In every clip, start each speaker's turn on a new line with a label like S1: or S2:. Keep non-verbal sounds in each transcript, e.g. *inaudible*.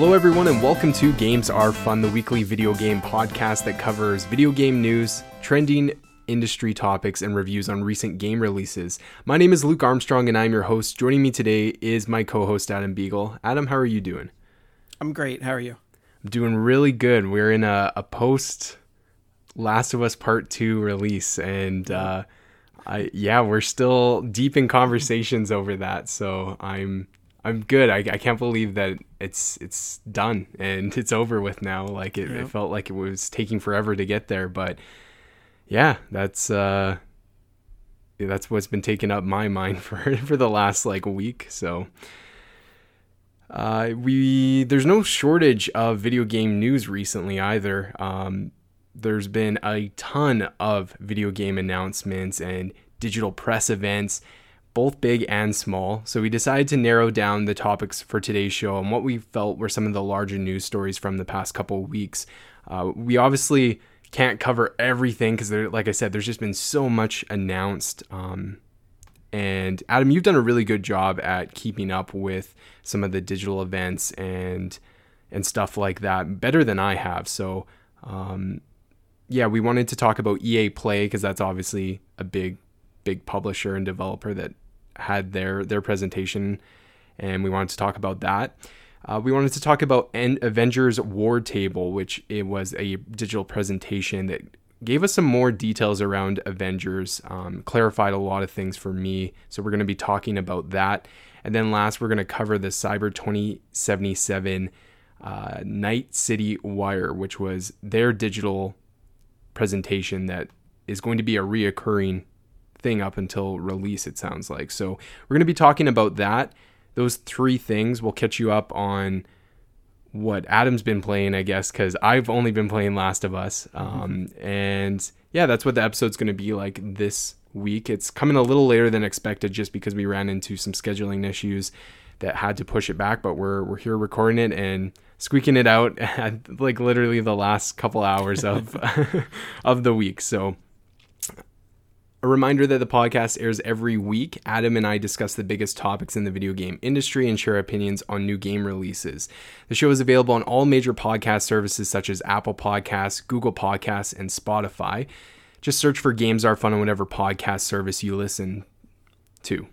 S1: Hello, everyone, and welcome to Games Are Fun, the weekly video game podcast that covers video game news, trending industry topics, and reviews on recent game releases. My name is Luke Armstrong, and I'm your host. Joining me today is my co host, Adam Beagle. Adam, how are you doing?
S2: I'm great. How are you?
S1: I'm doing really good. We're in a, a post Last of Us Part 2 release, and uh, I, yeah, we're still deep in conversations over that. So I'm I'm good. I, I can't believe that it's it's done and it's over with now. Like it, it felt like it was taking forever to get there, but yeah, that's uh, that's what's been taking up my mind *laughs* for for the last like week. So uh, we there's no shortage of video game news recently either. Um, there's been a ton of video game announcements and digital press events both big and small. So we decided to narrow down the topics for today's show and what we felt were some of the larger news stories from the past couple weeks. Uh, we obviously can't cover everything because, like I said, there's just been so much announced. Um, and Adam, you've done a really good job at keeping up with some of the digital events and and stuff like that, better than I have. So, um, yeah, we wanted to talk about EA Play because that's obviously a big, big publisher and developer that had their their presentation, and we wanted to talk about that. Uh, we wanted to talk about Avengers War Table, which it was a digital presentation that gave us some more details around Avengers, um, clarified a lot of things for me. So we're going to be talking about that. And then last, we're going to cover the Cyber 2077 uh, Night City Wire, which was their digital presentation that is going to be a reoccurring thing up until release, it sounds like. So we're going to be talking about that. Those three things will catch you up on what Adam's been playing, I guess, because I've only been playing Last of Us. Mm-hmm. Um, and yeah, that's what the episode's going to be like this week. It's coming a little later than expected just because we ran into some scheduling issues that had to push it back, but we're, we're here recording it and squeaking it out *laughs* at like literally the last couple hours of *laughs* *laughs* of the week. So a reminder that the podcast airs every week. Adam and I discuss the biggest topics in the video game industry and share opinions on new game releases. The show is available on all major podcast services such as Apple Podcasts, Google Podcasts, and Spotify. Just search for Games Are Fun on whatever podcast service you listen to.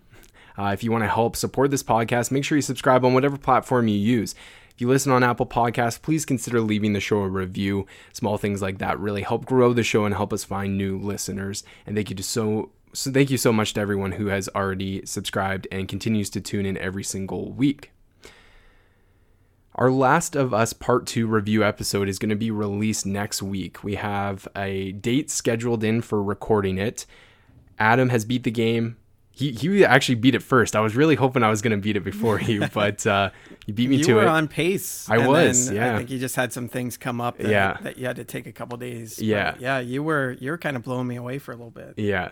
S1: Uh, if you want to help support this podcast, make sure you subscribe on whatever platform you use. If you listen on Apple Podcasts, please consider leaving the show a review. Small things like that really help grow the show and help us find new listeners. And thank you to so so thank you so much to everyone who has already subscribed and continues to tune in every single week. Our Last of Us Part 2 review episode is going to be released next week. We have a date scheduled in for recording it. Adam has beat the game he he actually beat it first. I was really hoping I was going to beat it before you, *laughs* but uh, you beat me
S2: you
S1: to it.
S2: You were on pace.
S1: I was. Yeah.
S2: I think you just had some things come up. That,
S1: yeah.
S2: That you had to take a couple days.
S1: Yeah.
S2: But yeah. You were you were kind of blowing me away for a little bit.
S1: Yeah.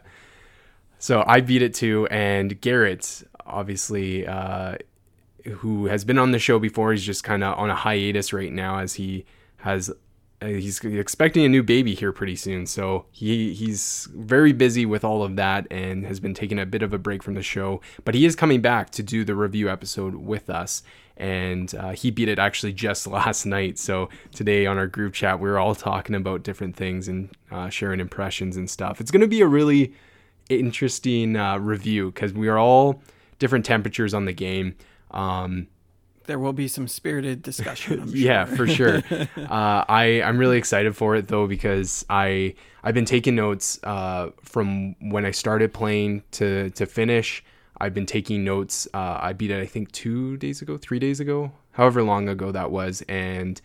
S1: So I beat it too, and Garrett, obviously, uh, who has been on the show before, he's just kind of on a hiatus right now as he has he's expecting a new baby here pretty soon, so he he's very busy with all of that and has been taking a bit of a break from the show. But he is coming back to do the review episode with us, and uh, he beat it actually *laughs* just last night. So today on our group chat, we are all talking about different things and uh, sharing impressions and stuff. It's going to be a really interesting uh, review because we are all different temperatures on the game. Um,
S2: there will be some spirited discussion. *laughs*
S1: Sure. yeah, for sure. *laughs* uh, I I'm really excited for it though because I I've been taking notes uh, from when I started playing to to finish. I've been taking notes. Uh, I beat it I think two days ago, three days ago, however long ago that was, and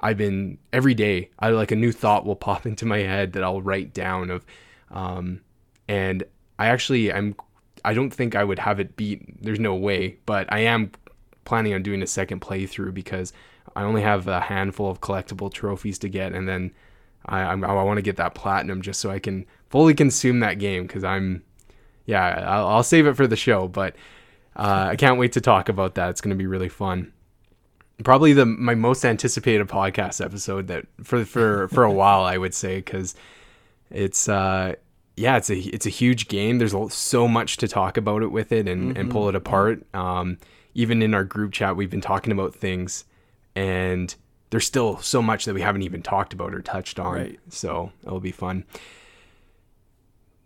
S1: I've been every day. I like a new thought will pop *laughs* into my head that I'll write down of, um, and I actually I'm I don't think I would have it beat. There's no way, but I am planning on doing a second playthrough because I only have a handful of collectible trophies to get, and then I I, I want to get that platinum just so I can fully consume that game because I'm yeah I'll, I'll, save it for the show, but uh, I can't wait to talk about that. It's going to be really fun. Probably the my most anticipated podcast episode that for for for a while I would say because it's uh yeah it's a it's a huge game. There's so much to talk about it with it and mm-hmm. and pull it apart. Um, even in our group chat, we've been talking about things and there's still so much that we haven't even talked about or touched on.
S2: Right.
S1: So it'll be fun.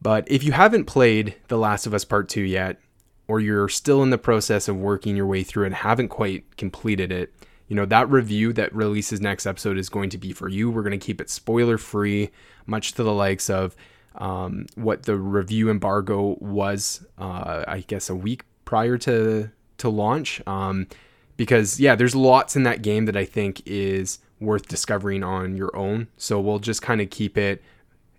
S1: But if you haven't played The Last of Us Part 2 yet, or you're still in the process of working your way through and haven't quite completed it, you know, that review that releases next episode is going to be for you. We're going to keep it spoiler free, much to the likes of um, what the review embargo was, uh, I guess, a week prior to, to launch. Um, because, yeah, there's lots in that game that I think is worth discovering on your own. So we'll just kind of keep it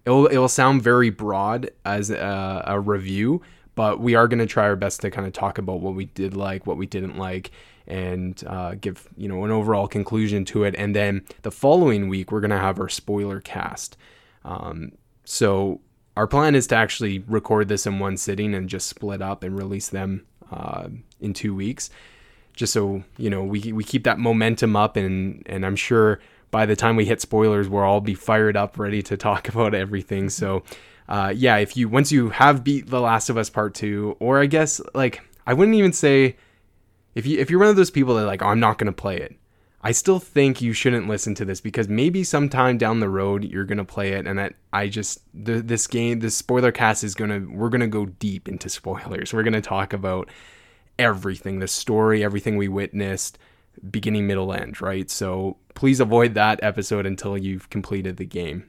S1: it'll it'll sound very broad as a, a review, but we are going to try our best to kind of talk about what we did like, what we didn't like, and uh, give you know an overall conclusion to it. And then the following week, we're going to have our spoiler cast. Um, so our plan is to actually record this in one sitting and just split up and release them uh, in two weeks, just so you know we we keep that momentum up. And and I'm sure by the time we hit spoilers, we'll all be fired up, ready to talk *laughs* about everything. So, uh, yeah, if you once you have beat The Last of Us Part Two, or I guess like I wouldn't even say if you if you're one of those people that like oh, I'm not gonna play it. I still think you shouldn't listen to this because maybe sometime down the road you're gonna play it, and that I just the, this game, this spoiler cast is gonna we're gonna go deep into spoilers. We're gonna talk about everything, the story, everything we witnessed, beginning, middle, end, right? So please avoid that episode until you've completed the game.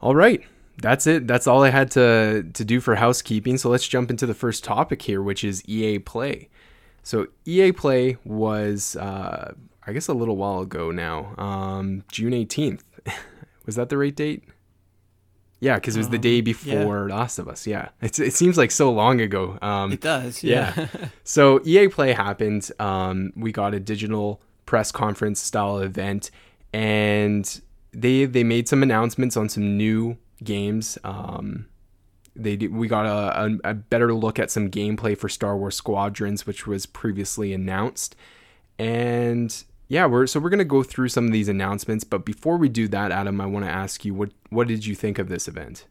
S1: All right. That's it. That's all I had to to do for housekeeping. So let's jump into the first topic here, which is EA Play. So EA Play was, uh, I guess, a little while ago now, um, June eighteenth. *laughs* was that the right date? Yeah, because it was the day before yeah. Last of Us. Yeah, it's, it seems like so long ago. Um,
S2: it does. Yeah.
S1: yeah. *laughs* so EA Play happened. Um, we got a digital press conference style event, and they they made some announcements on some new games. Um, they did, we got a, a, a, better look at some gameplay for Star Wars Squadrons, which was previously announced, and yeah, we're so we're gonna go through some of these announcements. But before we do that, Adam, I want to ask you what what did you think of this event?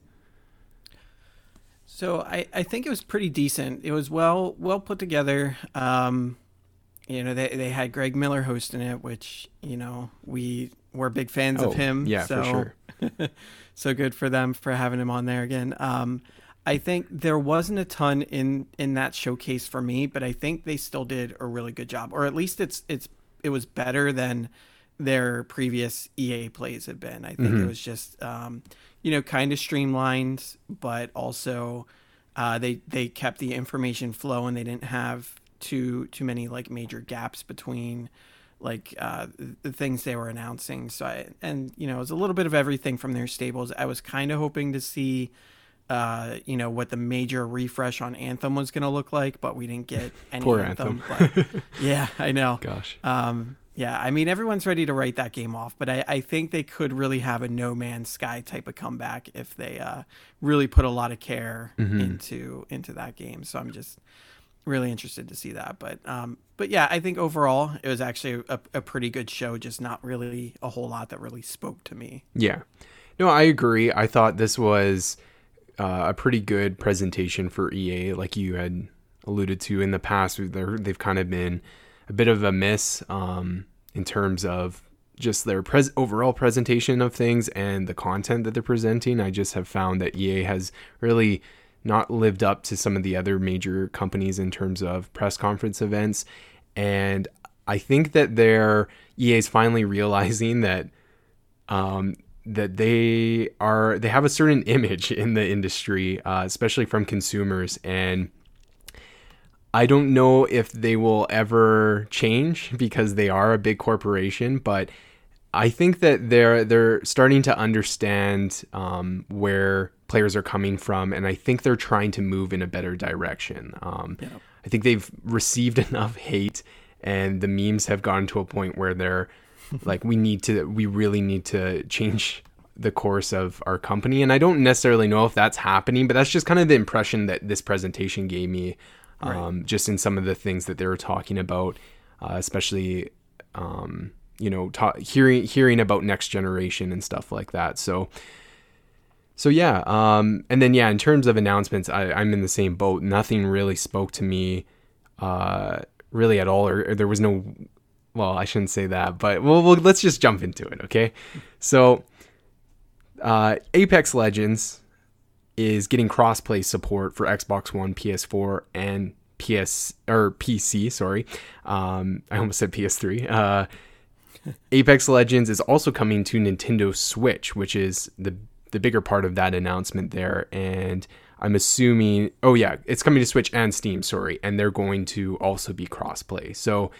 S2: So I, I think it was pretty decent. It was well well put together. Um, you know, they they had Greg Miller hosting it, which you know we were big fans oh, of him.
S1: Yeah, so, for
S2: sure. *laughs* so good for them for having him on there again. Um, I think there wasn't a ton in in that showcase for me, but I think they still did a really good job, or at least it's it's it was better than their previous EA plays had been. I think mm-hmm. it was just um, you know kind of streamlined, but also uh, they they kept the information flow and they didn't have too too many like major gaps between like uh, the things they were announcing. So I and you know it was a little bit of everything from their stables. I was kind of hoping to see uh, you know what the major refresh on Anthem was going to look like, but we didn't get *laughs* any
S1: Poor
S2: Anthem.
S1: Anthem.
S2: but, *laughs* yeah, I know.
S1: Gosh.
S2: Um, yeah, I mean everyone's ready to write that game off, but I, I think they could really have a No Man's Sky type of comeback if they uh, really put a lot of care mm-hmm. into into that game. So I'm just really interested to see that. But um, but yeah, I think overall it was actually a, a pretty good show. Just not really a whole lot that really spoke to me.
S1: Yeah, no, I agree. I thought this was uh, a pretty good presentation for EA, like you had alluded to in the past. They've kind of been a bit of a miss um, in terms of just their pres- overall presentation of things and the content that they're presenting. I just have found that EA has really not lived up to some of the other major companies in terms of press conference events. And I think that their EA is finally *laughs* realizing that um, that they are they have a certain *laughs* image in the industry, uh, especially from consumers, and I don't know if they will ever change *laughs* because they are a big corporation, but I think that they're they're starting to understand um, where players are coming from, and I think they're trying to move in a better direction. Um, yeah. I think they've received *laughs* enough hate, and the memes have gotten to a point where they're like we need to we really need to change the course of our company. And i don't necessarily know if that's happening but that's just kind of the impression that this presentation gave me um, right. just in some of the things that they were talking about uh, especially um, you know ta- hearing hearing about next generation and stuff like that. So so yeah um, and then yeah in terms of announcements I, i'm in the same boat. Nothing really spoke to me uh, really at all or, or there was no well, I shouldn't say that, but well, well let's just jump into it, okay? So, uh, Apex Legends is getting crossplay support for Xbox One, PS4, and PS or PC. Sorry, um, I almost said PS3. Uh, *laughs* Apex Legends is also coming to Nintendo Switch, which is the the bigger part of that announcement there, and I'm assuming. Oh yeah, it's coming to Switch and Steam. Sorry, and they're going to also be crossplay. So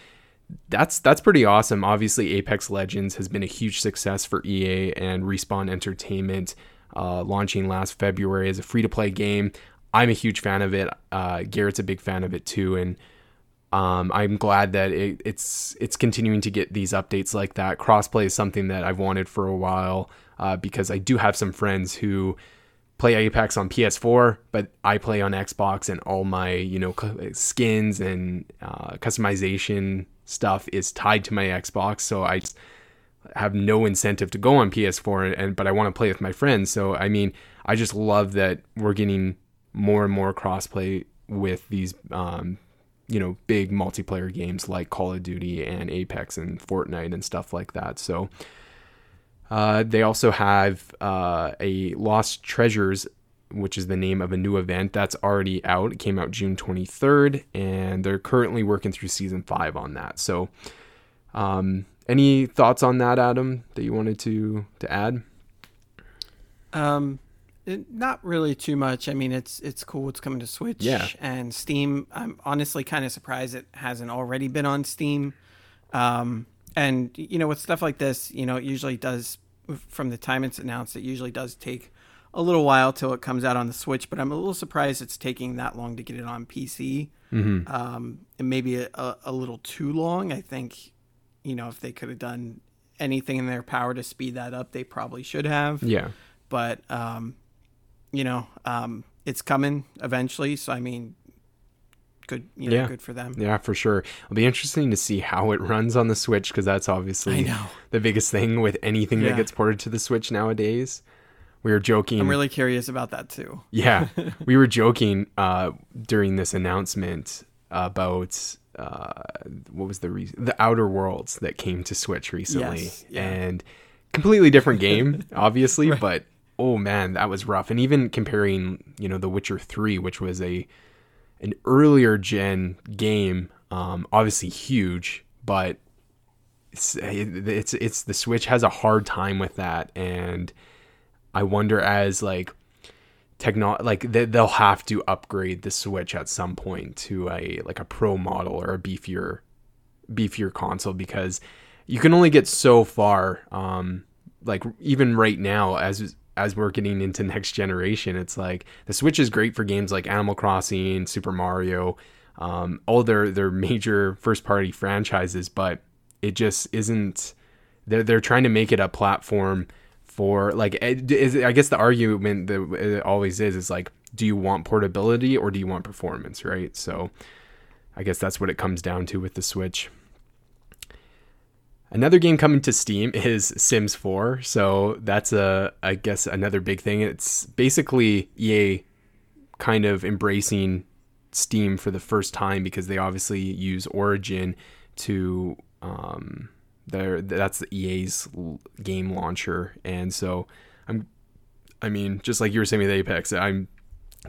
S1: that's that's pretty awesome. Obviously, Apex Legends has been a huge success for EA and Respawn Entertainment, uh, launching last February as a free to play game. I'm a huge fan of it. Uh, Garrett's a big fan of it too, and um, I'm glad that it, it's it's continuing to get these updates like that. Crossplay is something that I've wanted for a while uh, because I do have some friends who play Apex on PS4, but I play on Xbox, and all my you know skins and uh, customization stuff is tied to my Xbox, so I have no incentive to go on PS4 and but I want to play with my friends. So I mean, I just love that we're getting more and more crossplay with these um, you know, big multiplayer games like Call of Duty and Apex and Fortnite and stuff like that. So uh, they also have uh, a Lost Treasures which is the name of a new event that's already out. It came out June 23rd, and they're currently working through season five on that. So, um, any thoughts on that, Adam, that you wanted to to add?
S2: Um, it, not really too much. I mean, it's it's cool. It's coming to Switch
S1: yeah.
S2: and Steam. I'm honestly kind of surprised it hasn't already been on Steam. Um, and you know, with stuff like this, you know, it usually does from the time it's announced. It usually does take a little while till it comes out on the Switch, but I'm a little surprised it's taking that long to get it on PC. Mm-hmm. Um, and maybe a, a, little too long. I think, you know, if they could have done anything in their power to speed that up, they probably should have.
S1: Yeah.
S2: But, um, you know, um, it's coming eventually. So, I mean, good, you know,
S1: yeah.
S2: good for them.
S1: Yeah, for sure. It'll be interesting to see how it *laughs* runs on the Switch because that's obviously the biggest thing with anything yeah. that gets ported to the Switch nowadays we were joking.
S2: I'm really curious about that too.
S1: Yeah, *laughs* we were joking uh, during this announcement about uh, what was the reason the Outer Worlds that came to Switch recently, yes, yeah. and completely different game, *laughs* obviously, right. but oh man, that was rough. And even comparing, you know, The Witcher Three, which was a an earlier gen game, um, obviously huge, but it's, it's it's the Switch has a hard time with that, and I wonder as like techno like they, they'll have to upgrade the Switch at some point to a like a pro model or a beefier beefier console because you can only get so far. Um, like even right now, as as we're getting into next generation, it's like the Switch is great for games like Animal Crossing, Super Mario, um, all their their major first party franchises, but it just isn't. They're they're trying to make it a platform for like eh, is, I guess the argument that it always is is like do you want portability or do you want performance, right? So I guess that's what it comes down to with the Switch. Another game coming to Steam is Sims 4. So that's a I guess another big thing. It's basically EA kind of embracing Steam for the first time because they obviously use Origin to um, there that's the EA's game launcher, and so I'm, I mean, just like you were saying with Apex, I'm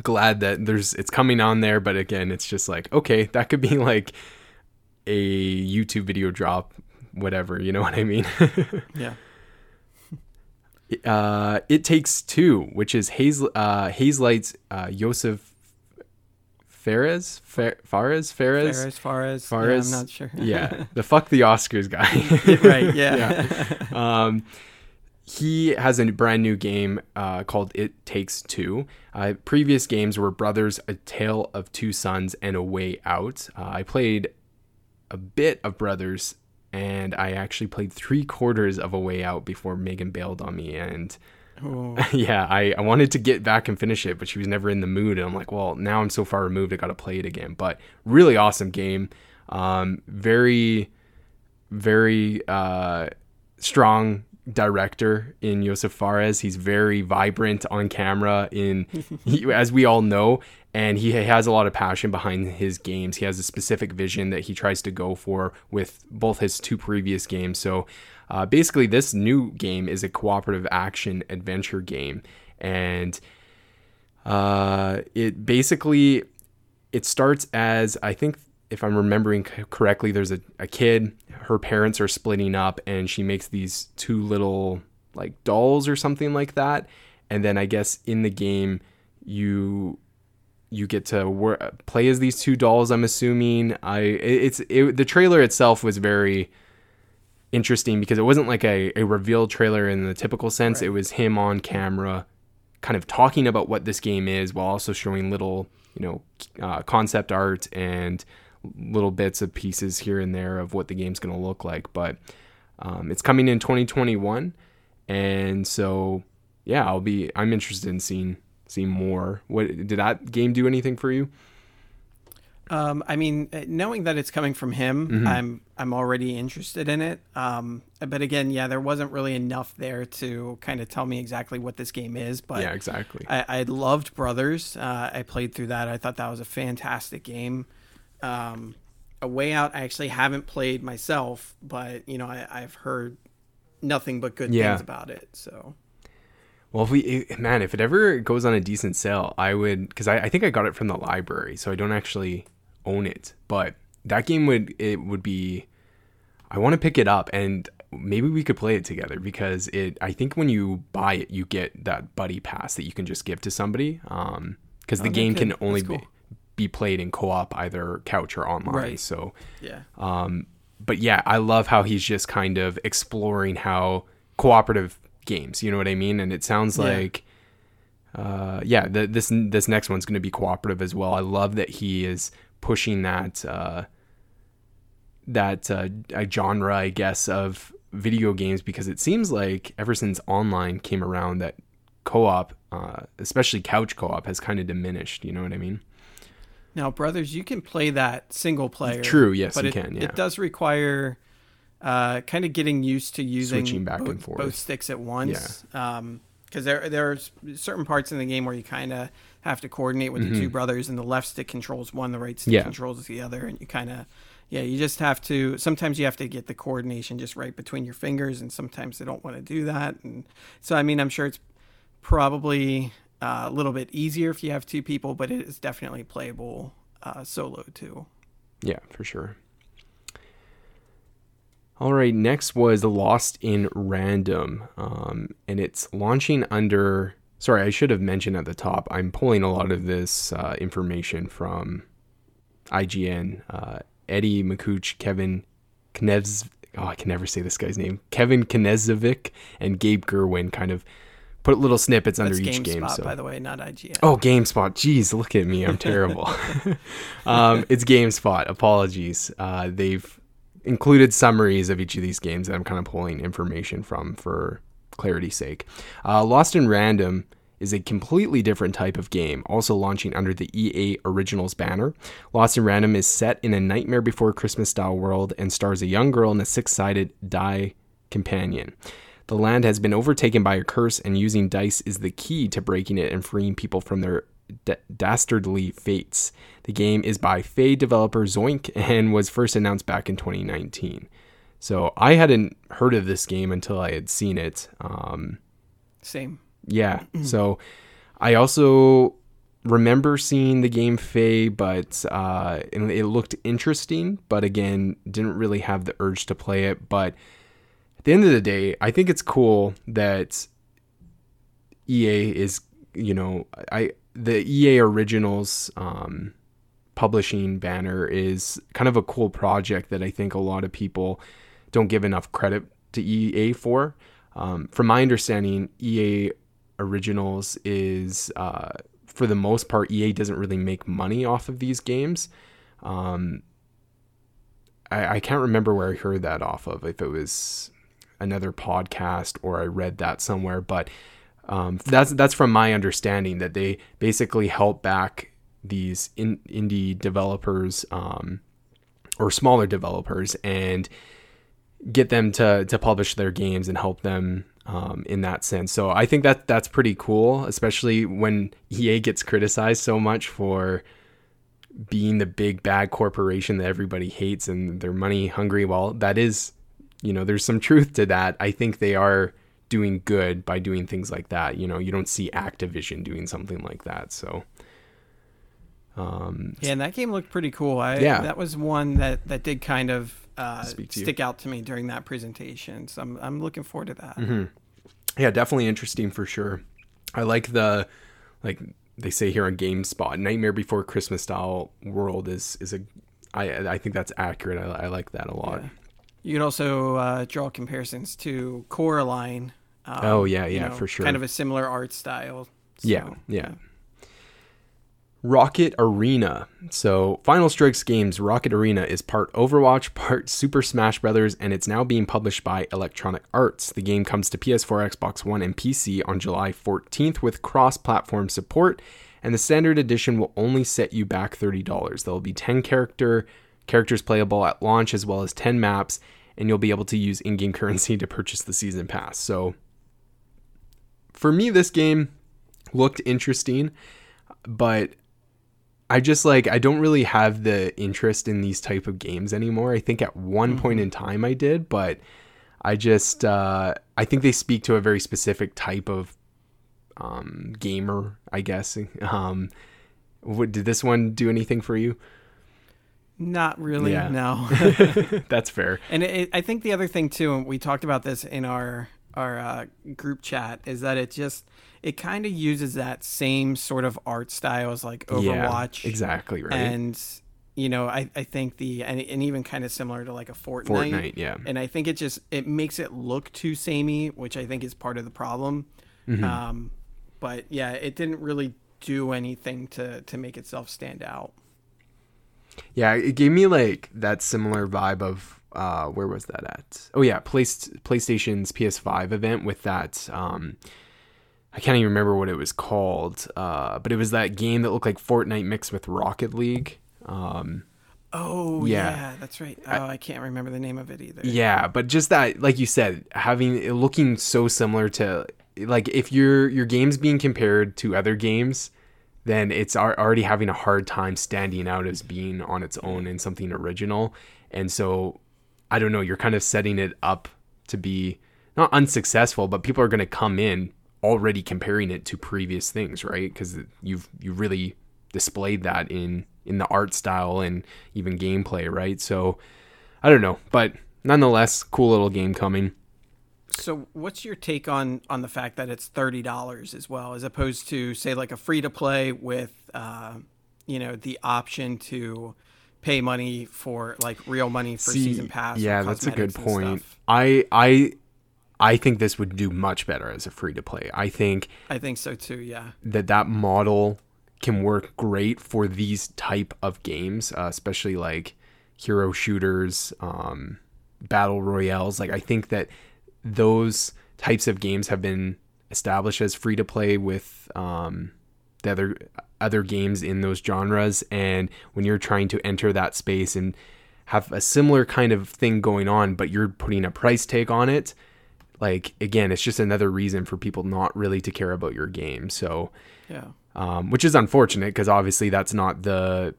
S1: glad that there's it's coming on there. But again, it's just like okay, that could be *laughs* like a YouTube video drop, whatever. You know *laughs* what I mean?
S2: yeah.
S1: Uh, it takes two, which is Haze uh, Hazelight's uh, Josef Fares, Fares, Fares,
S2: Fares, Fares. Fares. Yeah, I'm not sure. *laughs*
S1: yeah, *laughs* the fuck the Oscars guy.
S2: right. Yeah.
S1: yeah. Um, he has a brand new game uh, called It Takes Two. Uh, previous games were Brothers: A Tale of Two Sons and A Way Out. Uh, I played a bit of Brothers, and I actually played three quarters of A Way Out before Megan bailed on me, and Oh. *laughs* yeah, I, I wanted to get back and finish it, but she was never in the mood. And I'm like, well, now I'm so far removed, I got to play it again. But really awesome game. Um, very, very uh, strong director in Josef Fares. He's very vibrant on camera in as we all know and he has a lot of passion behind his games. He has a specific vision that he tries to go for with both his two previous games. So uh, basically this new game is a cooperative action adventure game and uh, it basically it starts as I think if I'm remembering correctly, there's a, a kid, her parents are splitting up, and she makes these two little like dolls or something like that. And then I guess in the game, you you get to wor- play as these two dolls. I'm assuming. I it's it, the trailer itself was very interesting because it wasn't like a, a reveal trailer in the typical sense. Right. It was him on camera, kind of talking about what this game is while also showing little you know uh, concept art and little bits of pieces here and there of what the game's going to look like. But um, it's coming in 2021, and so yeah, I'll be I'm interested in seeing seeing more. What did that game do anything for you?
S2: Um, I mean, uh, knowing that it's coming from him, mm-hmm. I'm I'm already interested in it. Um, but again, yeah, there wasn't really enough there to kind of tell me exactly what this game is. But
S1: yeah, exactly.
S2: I, I loved Brothers. Uh, I played through that. I thought that was a fantastic game. Um, a Way Out, I actually haven't played myself, but you know, I, I've heard nothing but good yeah. things about it. So.
S1: Well, if we man, if it ever goes on a decent sale, I would because I, I think I got it from the library, so I don't actually own it. But that game would it would be. I want to pick it up and maybe we could play it together because it. I think when you buy it, you get that buddy pass that you can just give to somebody. Um, because the oh, game can only cool. be be played in co-op either couch or online. Right. So
S2: yeah.
S1: Um, but yeah, I love how he's just kind of exploring how cooperative games. You know what I mean? And it sounds yeah. like. Uh, yeah, the, this this next one's going to be cooperative as well. I love that he is pushing that uh, that uh, genre, I guess, of video games because it seems like ever since online came around, that co-op, uh, especially couch co-op, has kind of diminished. You know what I mean?
S2: Now, brothers, you can play that single player.
S1: True, yes,
S2: but
S1: you
S2: it,
S1: can. Yeah.
S2: It does require uh, kind of getting used to using
S1: switching back
S2: both,
S1: and forth
S2: both sticks at once. Yeah. Um, because there are certain parts in the game where you kind of have to coordinate with mm-hmm. the two mm-hmm. brothers, and the left stick controls one, the right stick yeah. controls the other, and you kind of yeah, you just have to. Sometimes you have to get the coordination just right between your fingers, and sometimes they don't want to do that. And so, I mean, I'm sure it's probably uh, a little bit easier if you have two people, but it is definitely playable uh, solo too.
S1: Yeah, for sure. All right, next was Lost in Random, um, and it's launching under. Sorry, I should have mentioned at the top. I'm pulling a lot of this uh, information from IGN. Uh, Eddie Makuch, Kevin Knez. Oh, I can never say this guy's name. Kevin Knezevic and Gabe Gurwin kind of put little snippets under each
S2: GameSpot,
S1: game. So.
S2: by the way, not IGN.
S1: Oh, GameSpot. Jeez, look at me. I'm terrible. *laughs* *laughs* um, it's GameSpot. Apologies. Uh, they've included summaries of each of these games that I'm kind of pulling information from for clarity's sake. Uh, Lost in Random is a completely different type of game, also launching under the EA Originals banner. Lost in Random is set in a Nightmare Before Christmas style world and stars a young girl and a six sided die companion. The land has been overtaken by a curse, and using dice is the key to breaking it and freeing people from their d- dastardly fates. The game is by Fe developer Zoink and was first announced back in 2019. So I hadn't heard of this game until I had seen it. Um,
S2: Same.
S1: Yeah. so I also remember seeing the game Fe, but uh, it looked interesting. But again, didn't really have the urge to play it. But the end of the day, I think it's cool that EA is, you know, I the EA Originals um, publishing banner is kind of a cool project that I think a lot of people don't give enough credit to EA for. Um, from my understanding, EA Originals is, uh, for the most part, EA doesn't really make money off of these games. Um, I, I can't remember where I heard that off of. If it was another podcast or I read that somewhere, but um, that's that's from my understanding that they basically help back these in, indie developers um, or smaller developers and get them to to publish their games and help them um, in that sense. So I think that that's pretty cool, especially when EA gets criticized so much for being the big bad corporation that everybody hates and they're money hungry. Well, that is, you know, there's some truth to that. I think they are doing good by doing things like that. You know, you don't see Activision doing something like that. So.
S2: Um, yeah, and that game looked pretty cool. I,
S1: yeah,
S2: that was one that that did kind of uh, stick out to me during that presentation. So I'm I'm looking forward to that.
S1: Mm-hmm. Yeah, definitely interesting for sure. I like the like they say here on GameSpot, Nightmare Before Christmas style world is is a I I think that's accurate. I, I like that a lot. Yeah.
S2: You could also uh, draw comparisons to Coraline.
S1: Um, oh yeah, yeah, you know, for sure.
S2: Kind of a similar art style.
S1: So, yeah, yeah. Rocket Arena. So, Final Strikes Games Rocket Arena is part Overwatch, *laughs* part Super Smash Brothers, and it's now being published by Electronic Arts. The game comes to PS4, Xbox One, and PC on July 14th with cross platform support, and the standard edition will only set you back $30. There will be 10 character characters playable at launch as well as 10 maps, and you'll be able to use in game currency to purchase the season pass. So, for me, this game looked interesting, but I just like I don't really have the interest in these type of games anymore. I think at one mm-hmm. point in time I did, but I just uh, I think they speak to a very specific type of um, gamer, I guess. *laughs* Um, what, did this one do anything for you?
S2: Not really. Yeah. No. *laughs* *laughs*
S1: That's fair.
S2: And it, it, I think the other thing too, and we talked about this in our our uh, group chat, is that it just it kind of uses that same sort of art style as like Overwatch.
S1: Yeah, exactly right.
S2: And you know, I, I think the and, and even kind of similar to like a Fortnite.
S1: Fortnite, yeah.
S2: And I think it just it makes it look too samey, which I think is part of the problem. Mm-hmm. Um, but yeah, it didn't really do anything to to make itself stand out.
S1: Yeah, it gave me like that similar vibe of uh, where was that at? Oh yeah, Play, PlayStation's PS5 event with that um, I can't even remember what it was called, uh, but it was that game that looked like Fortnite mixed with Rocket League. Um,
S2: oh yeah. yeah. that's right. Oh, I, I, can't remember the name of it either.
S1: Yeah, but just that, like you said, having it looking so similar to like if your your game's being compared to other games, then it's already having a hard time standing out as being on its own and something original. And so, I don't know, you're kind of setting it up to be not unsuccessful, but people are going to come in already comparing it to previous things, right? Because you've you really displayed that in in the art style and even gameplay, right? So I don't know, but nonetheless, cool little game coming.
S2: So, what's your take on on the fact that it's thirty dollars as well, as opposed to say like a free to play with, uh, you know, the option to pay money for like real money for See, season pass?
S1: Yeah, that's a good point. I I I think this would do much better as a free to play. I think
S2: I think so too, yeah.
S1: That that model can work great for these type of games, uh, especially like hero shooters, um, battle royales. Like I think that those types of games have been established as free to play with um, the other other games in those genres, and when you're trying to enter that space and have a similar kind of thing going on, but you're putting a price tag on it, like again it's just another reason for people not really to care about your game. So
S2: yeah.
S1: um, which is unfortunate because obviously that's not the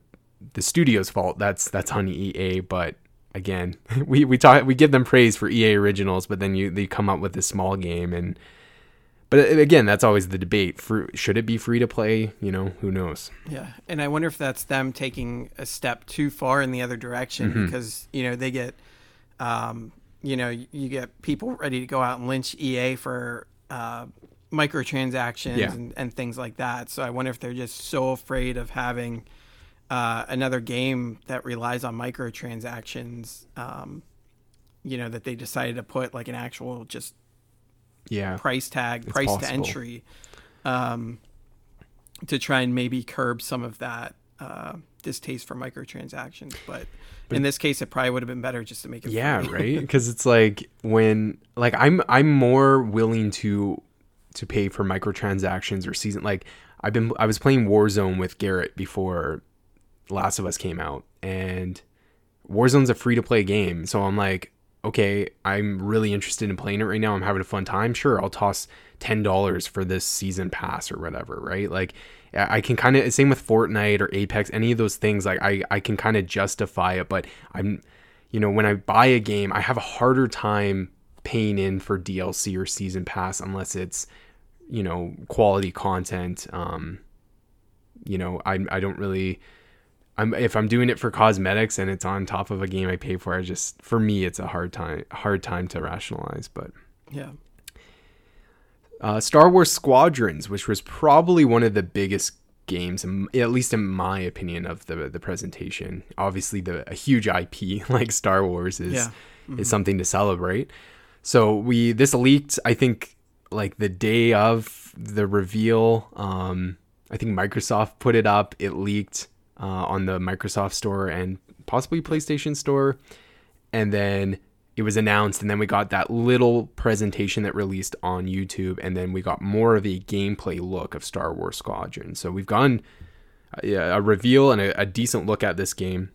S1: the studio's fault. That's that's on ea but again *laughs* we we talk we give them praise for ea originals but then you they come up with this small game and but again that's always the debate for should it be free to play you know who knows
S2: yeah and i wonder if that's them taking a step too far in the other direction mm-hmm. because you know they get um, you know, you get people ready to go out and lynch EA for uh, microtransactions yeah. and, and, things like that. So I wonder if they're just so afraid of having uh, another game that relies on microtransactions, um, you know, that they decided to put like an actual just
S1: yeah
S2: price tag, it's price possible. to entry, um, to try and maybe curb some of that uh, distaste for microtransactions. But but in this case, it probably would have been better just to make it.
S1: Yeah, right. *laughs* Because it's like when like I'm I'm more willing to to pay for microtransactions or season like I've been I was playing Warzone with Garrett before Last of Us came out and Warzone's a free to play game. So I'm like okay, I'm really interested in playing it right now. I'm having a fun time. Sure, I'll toss ten dollars for this season pass or whatever, right? Like I can kind of same with Fortnite or Apex, any of those things. Like I I can kind of justify it, but I'm you know when I buy a game, I have a harder time paying in for DLC or season pass unless it's you know quality content. Um, you know I I don't really. I'm, if I'm doing it for cosmetics and it's on top of a game I pay for, I just for me it's a hard time hard time to rationalize. But
S2: yeah,
S1: uh, Star Wars Squadrons, which was probably one of the biggest games, at least in my opinion, of the the presentation. Obviously, the a huge IP *laughs* like Star Wars is yeah. mm-hmm. is something to celebrate. So we this leaked, I think, like the day of the reveal. Um, I think Microsoft put it up. It leaked uh, on the Microsoft Store and possibly PlayStation Store, and then it was announced and then we got that little presentation that released on YouTube and then we got more of a gameplay look of Star Wars Squadron. So we've gotten a, a reveal and a, a, decent look at this game.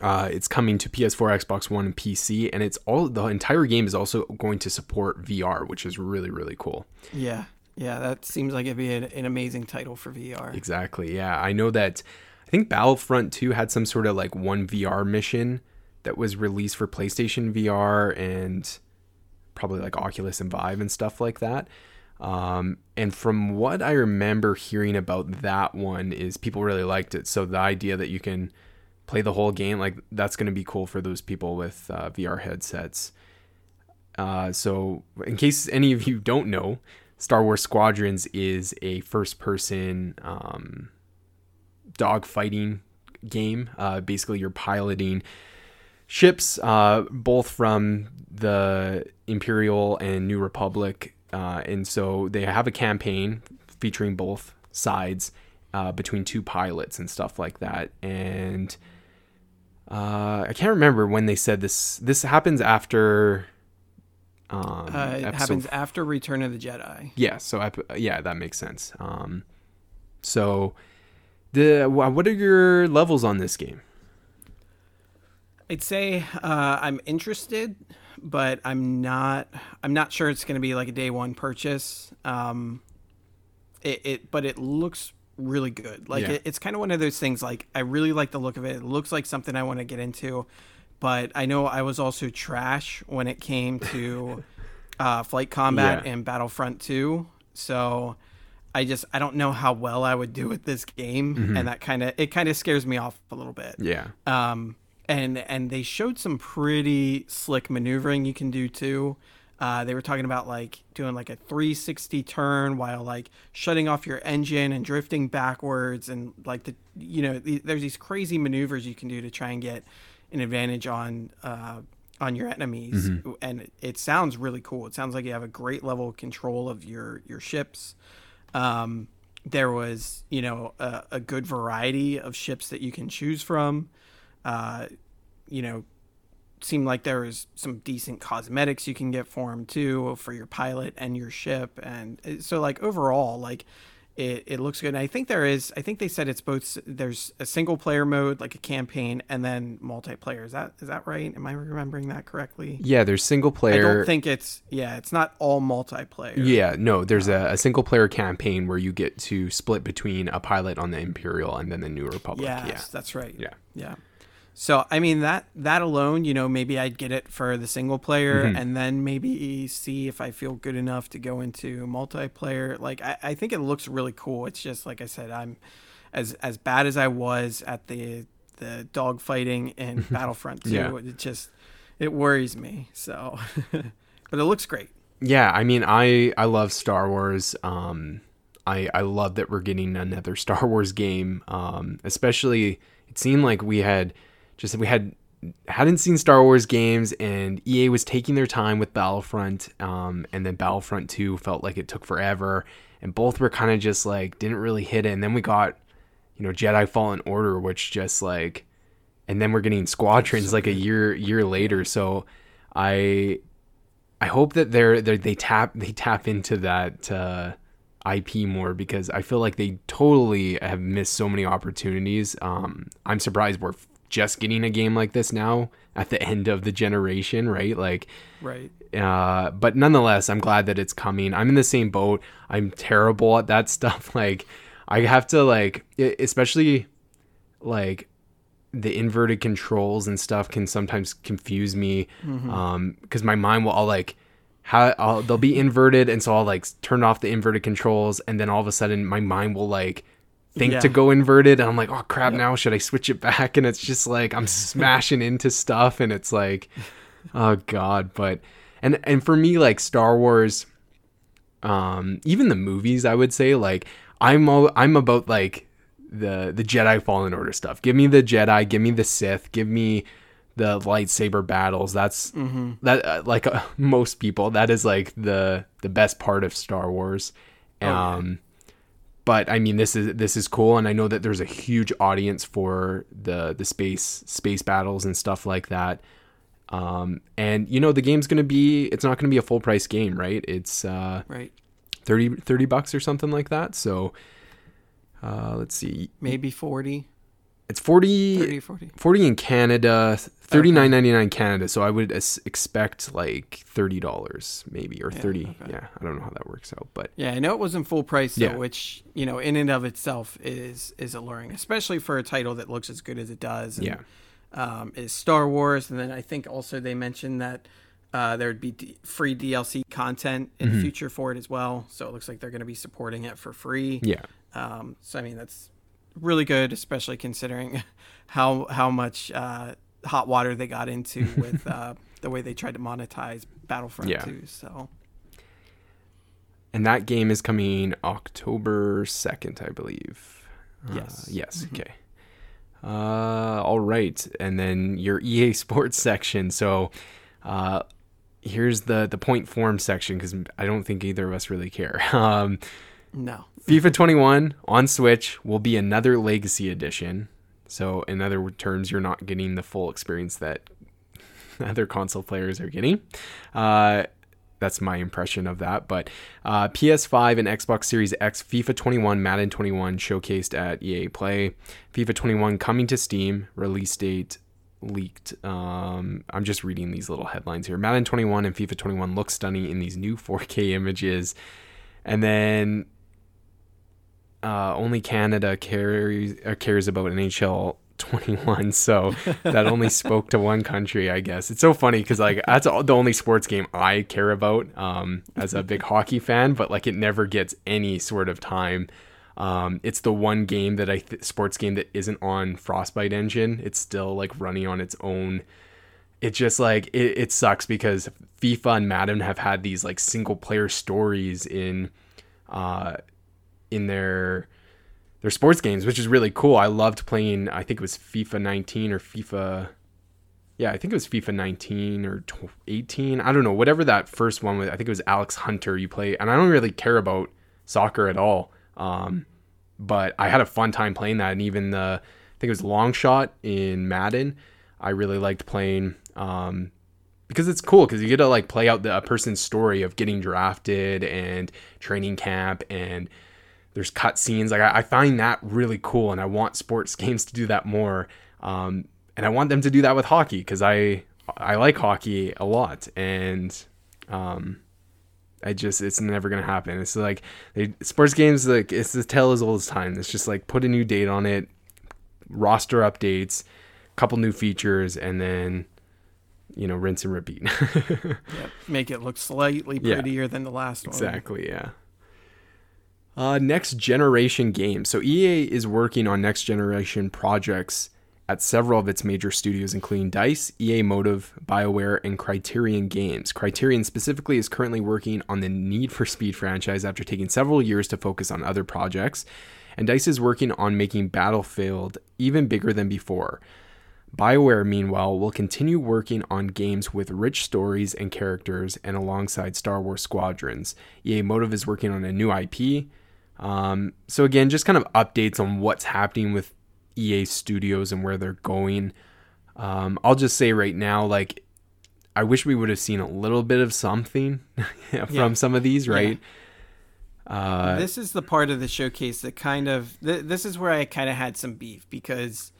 S1: Uh, it's coming to PS4, Xbox One, and PC, and it's all the entire game is also going to support VR, which is really really cool.
S2: Yeah, yeah, that seems like it'd be an, an amazing title for VR.
S1: Exactly. Yeah, I know that. I think Battlefront 2 had some sort of like one VR mission that was released for PlayStation VR and probably like Oculus and Vive and stuff like that. Um, and from what I remember hearing about that one is people really liked it. So the idea that you can play the whole game, like that's going to be cool for those people with uh, VR headsets. Uh, so in case any of you don't know, Star Wars Squadrons is a first-person um, dogfighting game. Uh, basically, you're piloting ships, uh, both from the Imperial and New Republic. Uh, and so they have a campaign featuring both sides uh, between two pilots and stuff like that. And uh, I can't remember when they said this. This happens after.
S2: Um, uh, it happens after Return of the Jedi.
S1: Yeah, so yeah, that makes sense. Um, so, the what are your levels on this game?
S2: I'd say uh, I'm interested, but I'm not. I'm not sure it's going to be like a day one purchase. Um, it, it but it looks really good. Like yeah. it, it's kind of one of those things. Like I really like the look of it. It looks like something I want to get into, but I know I was also trash when it came to uh, flight combat yeah. and Battlefront Two. So I just I don't know how well I would do with this game, mm-hmm. and that kind of it kind of scares me off a little bit.
S1: Yeah.
S2: Um and and they showed some pretty slick maneuvering you can do too. Uh, they were talking about like doing like a 360 turn while like shutting off your engine and drifting backwards and like the you know the, there's these crazy maneuvers you can do to try and get an advantage on uh, on your enemies mm-hmm. and it sounds really cool. It sounds like you have a great level of control of your your ships. Um, there was you know a, a good variety of ships that you can choose from. Uh, you know, seemed like there was some decent cosmetics you can get for them too for your pilot and your ship. And uh, so like overall like it, it looks good. And i think there is i think they said it's both there's a single player mode like a campaign and then multiplayer. Is that is that right? Am i remembering that correctly?
S1: Yeah there's single player
S2: i don't think it's yeah it's not all multiplayer.
S1: Yeah no there's uh, a, a single player campaign where you get to split between a pilot on the imperial and then the new republic.
S2: Yes, yeah. that's right.
S1: Yeah.
S2: Yeah so I mean that that alone, you know, maybe I'd get it for the single player, mm-hmm. and then maybe see if I feel good enough to go into multiplayer. Like I, I think it looks really cool. It's just like I said, I'm as as bad as I was at the the dog fighting in *laughs* Battlefront 2. Yeah. It just it worries me. So, *laughs* but it looks great.
S1: Yeah, I mean, I I love Star Wars. Um, I I love that we're getting another *laughs* Star Wars game. Um, especially it seemed like we had just we had hadn't seen Star Wars games, and EA was taking their time with Battlefront, um, and then Battlefront 2 felt like it took forever, and both were kind of just like didn't really hit it. And then we got, you know, Jedi Fallen Order, which just like, and then we're getting Squadrons like a year year later. So I I hope that they're, they're they tap they tap into that. Uh, IP more because I feel like they totally have missed so many opportunities. Um, I'm surprised we're just getting a game like this now at the end of the generation, right? Like,
S2: right.
S1: Uh, but nonetheless, I'm glad that it's coming. I'm in the same boat. I'm terrible at that *laughs* stuff. Like, I have to like, especially like the inverted controls and stuff can sometimes confuse me mm-hmm. um because my mind will all like how I'll, they'll be inverted and so I'll like turn off the inverted controls and then all of a sudden my mind will like think yeah. to go inverted and I'm like oh crap yep. now should I switch it back and it's just like I'm smashing into stuff and it's like *laughs* oh god but and and for me like Star Wars um even the movies I would say like I'm all I'm about like the the Jedi Fallen Order stuff. Give me the Jedi, give me the Sith, give me the lightsaber battles. That's mm-hmm. that uh, like uh, *laughs* most people that is like the the best part of Star Wars. Oh, um yeah. But I mean this is this is cool and I know that there's a huge audience for the the space space battles and stuff like that. Um and you know the game's going to be it's not going to be a full price game, right? It's uh
S2: Right.
S1: 30 30 bucks or something like that. So uh, let's see.
S2: Maybe 40.
S1: It's 40, 30, 40. 40 in Canada, thirty nine ninety nine Canada. So I would expect like $30 maybe or yeah, 30. Okay. Yeah, I don't know how that works out, but
S2: Yeah, I know it wasn't full price though, yeah. which, you know, in and of itself is is alluring, especially for a title that looks as good as it does.
S1: And, yeah.
S2: Um, is Star Wars and then I think also they mentioned that uh, there would be d- free DLC content in mm-hmm. the future for it as well. So it looks like they're going to be supporting it for free.
S1: Yeah.
S2: Um, so I mean that's really good, especially considering *laughs* how how much uh, hot water they got into *laughs* with uh, the way they tried to monetize Battlefront yeah. 2. So.
S1: And that game is coming October second, I believe.
S2: Yes.
S1: Uh, yes. Mm-hmm. Okay. Uh, all right, and then your EA *laughs* Sports section. So, uh, here's the the point form section because I don't think either of us really care. Um,
S2: no.
S1: FIFA 21 on Switch will be another legacy edition. So, in other terms, you're not getting the full experience that *laughs* other console players are getting. Uh, that's my impression of that. But uh, PS5 and Xbox Series X FIFA 21, Madden 21 showcased at EA Play. FIFA 21 coming to Steam, release date leaked. Um, I'm just reading these little headlines here. Madden 21 and FIFA 21 look stunning in these new 4K images. And then uh, only Canada cares uh, cares about NHL 21 so *laughs* that only spoke to one country i guess. It's so funny because like that's the only sports game i care about um, as a big *laughs* hockey fan but like it never gets any sort of time. Um, it's the one game that i th- sports game that isn't on frostbite engine. It's still like running on its own. It just like it, it sucks because fifa and madden have had these like single player stories in uh in their their sports games, which is really cool. I loved playing. I think it was FIFA 19 or FIFA. Yeah, I think it was FIFA 19 or 18. I don't know. Whatever that first one was. I think it was Alex Hunter. You play, and I don't really care about soccer at all. Um, but I had a fun time playing that, and even the I think it was long shot in Madden. I really liked playing um, because it's cool because you get to like play out the, a person's story of getting drafted and training camp and there's cut scenes. Like I, I, find that really cool, and I want sports *laughs* games to do that more. Um, and I want them to do that with hockey because I I like hockey a lot, and um, I just it's never gonna happen. It's like they, sports games like it's the tale as old as time. It's just like put a new date on it, roster updates, a couple new features, and then you know rinse and repeat. *laughs*
S2: yep. Make it look slightly prettier yeah. than the last
S1: one. Exactly. Yeah. Uh, next generation games. So EA is working on next generation projects at several of its major studios, including DICE, EA Motive, BioWare, and Criterion Games. Criterion specifically is currently working on the Need for Speed franchise after taking several years to focus on other projects. And DICE is working on making Battlefield even bigger than before. BioWare, meanwhile, will continue working on games with rich stories and characters and alongside Star Wars Squadrons. EA Motive is working on a new IP. Um, so again, just kind of updates on what's happening with EA Studios and where they're going. Um, I'll just say right now, like, I wish we would have seen a little bit of something *laughs* from yeah. some of these, right?
S2: Yeah. Uh, this is the part of the showcase that kind of th- this is where I kind of had some beef because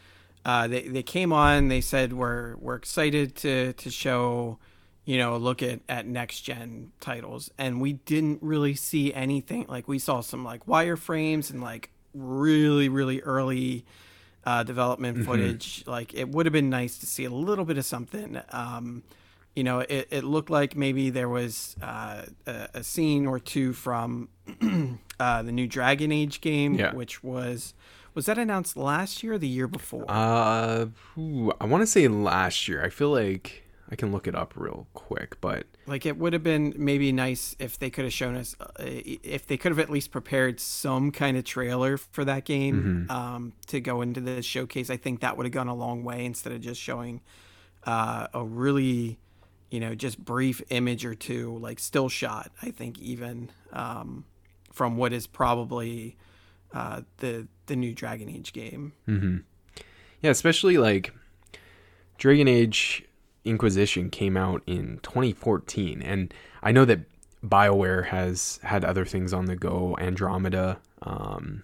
S2: uh, they they came on. They said we're we're excited to to show, you know, look at at next gen titles, and we didn't really see anything. Like we saw some like wireframes and like really really early uh, development
S1: Mm-hmm.
S2: footage. Like it would have been nice to see a little bit of something. Um, you know, it, it looked like maybe there was uh, a, a scene or two from *clears throat* uh, the new Dragon Age game,
S1: Yeah.
S2: which was was that announced last year or the year before?
S1: Uh, ooh, I want to say last year. I feel like I can look it up real quick, but
S2: like it would have been maybe nice if they could have shown us uh, if they could have at least prepared some kind of trailer for that game um, to go into the showcase. I think that would have gone a long way instead of just showing uh, a really you know just brief image or two like still shot i think even um, from what is probably uh, the the new dragon age game.
S1: Yeah, especially like Dragon Age Inquisition came out in 2014, and I know that BioWare has had other things on the go. Andromeda, um,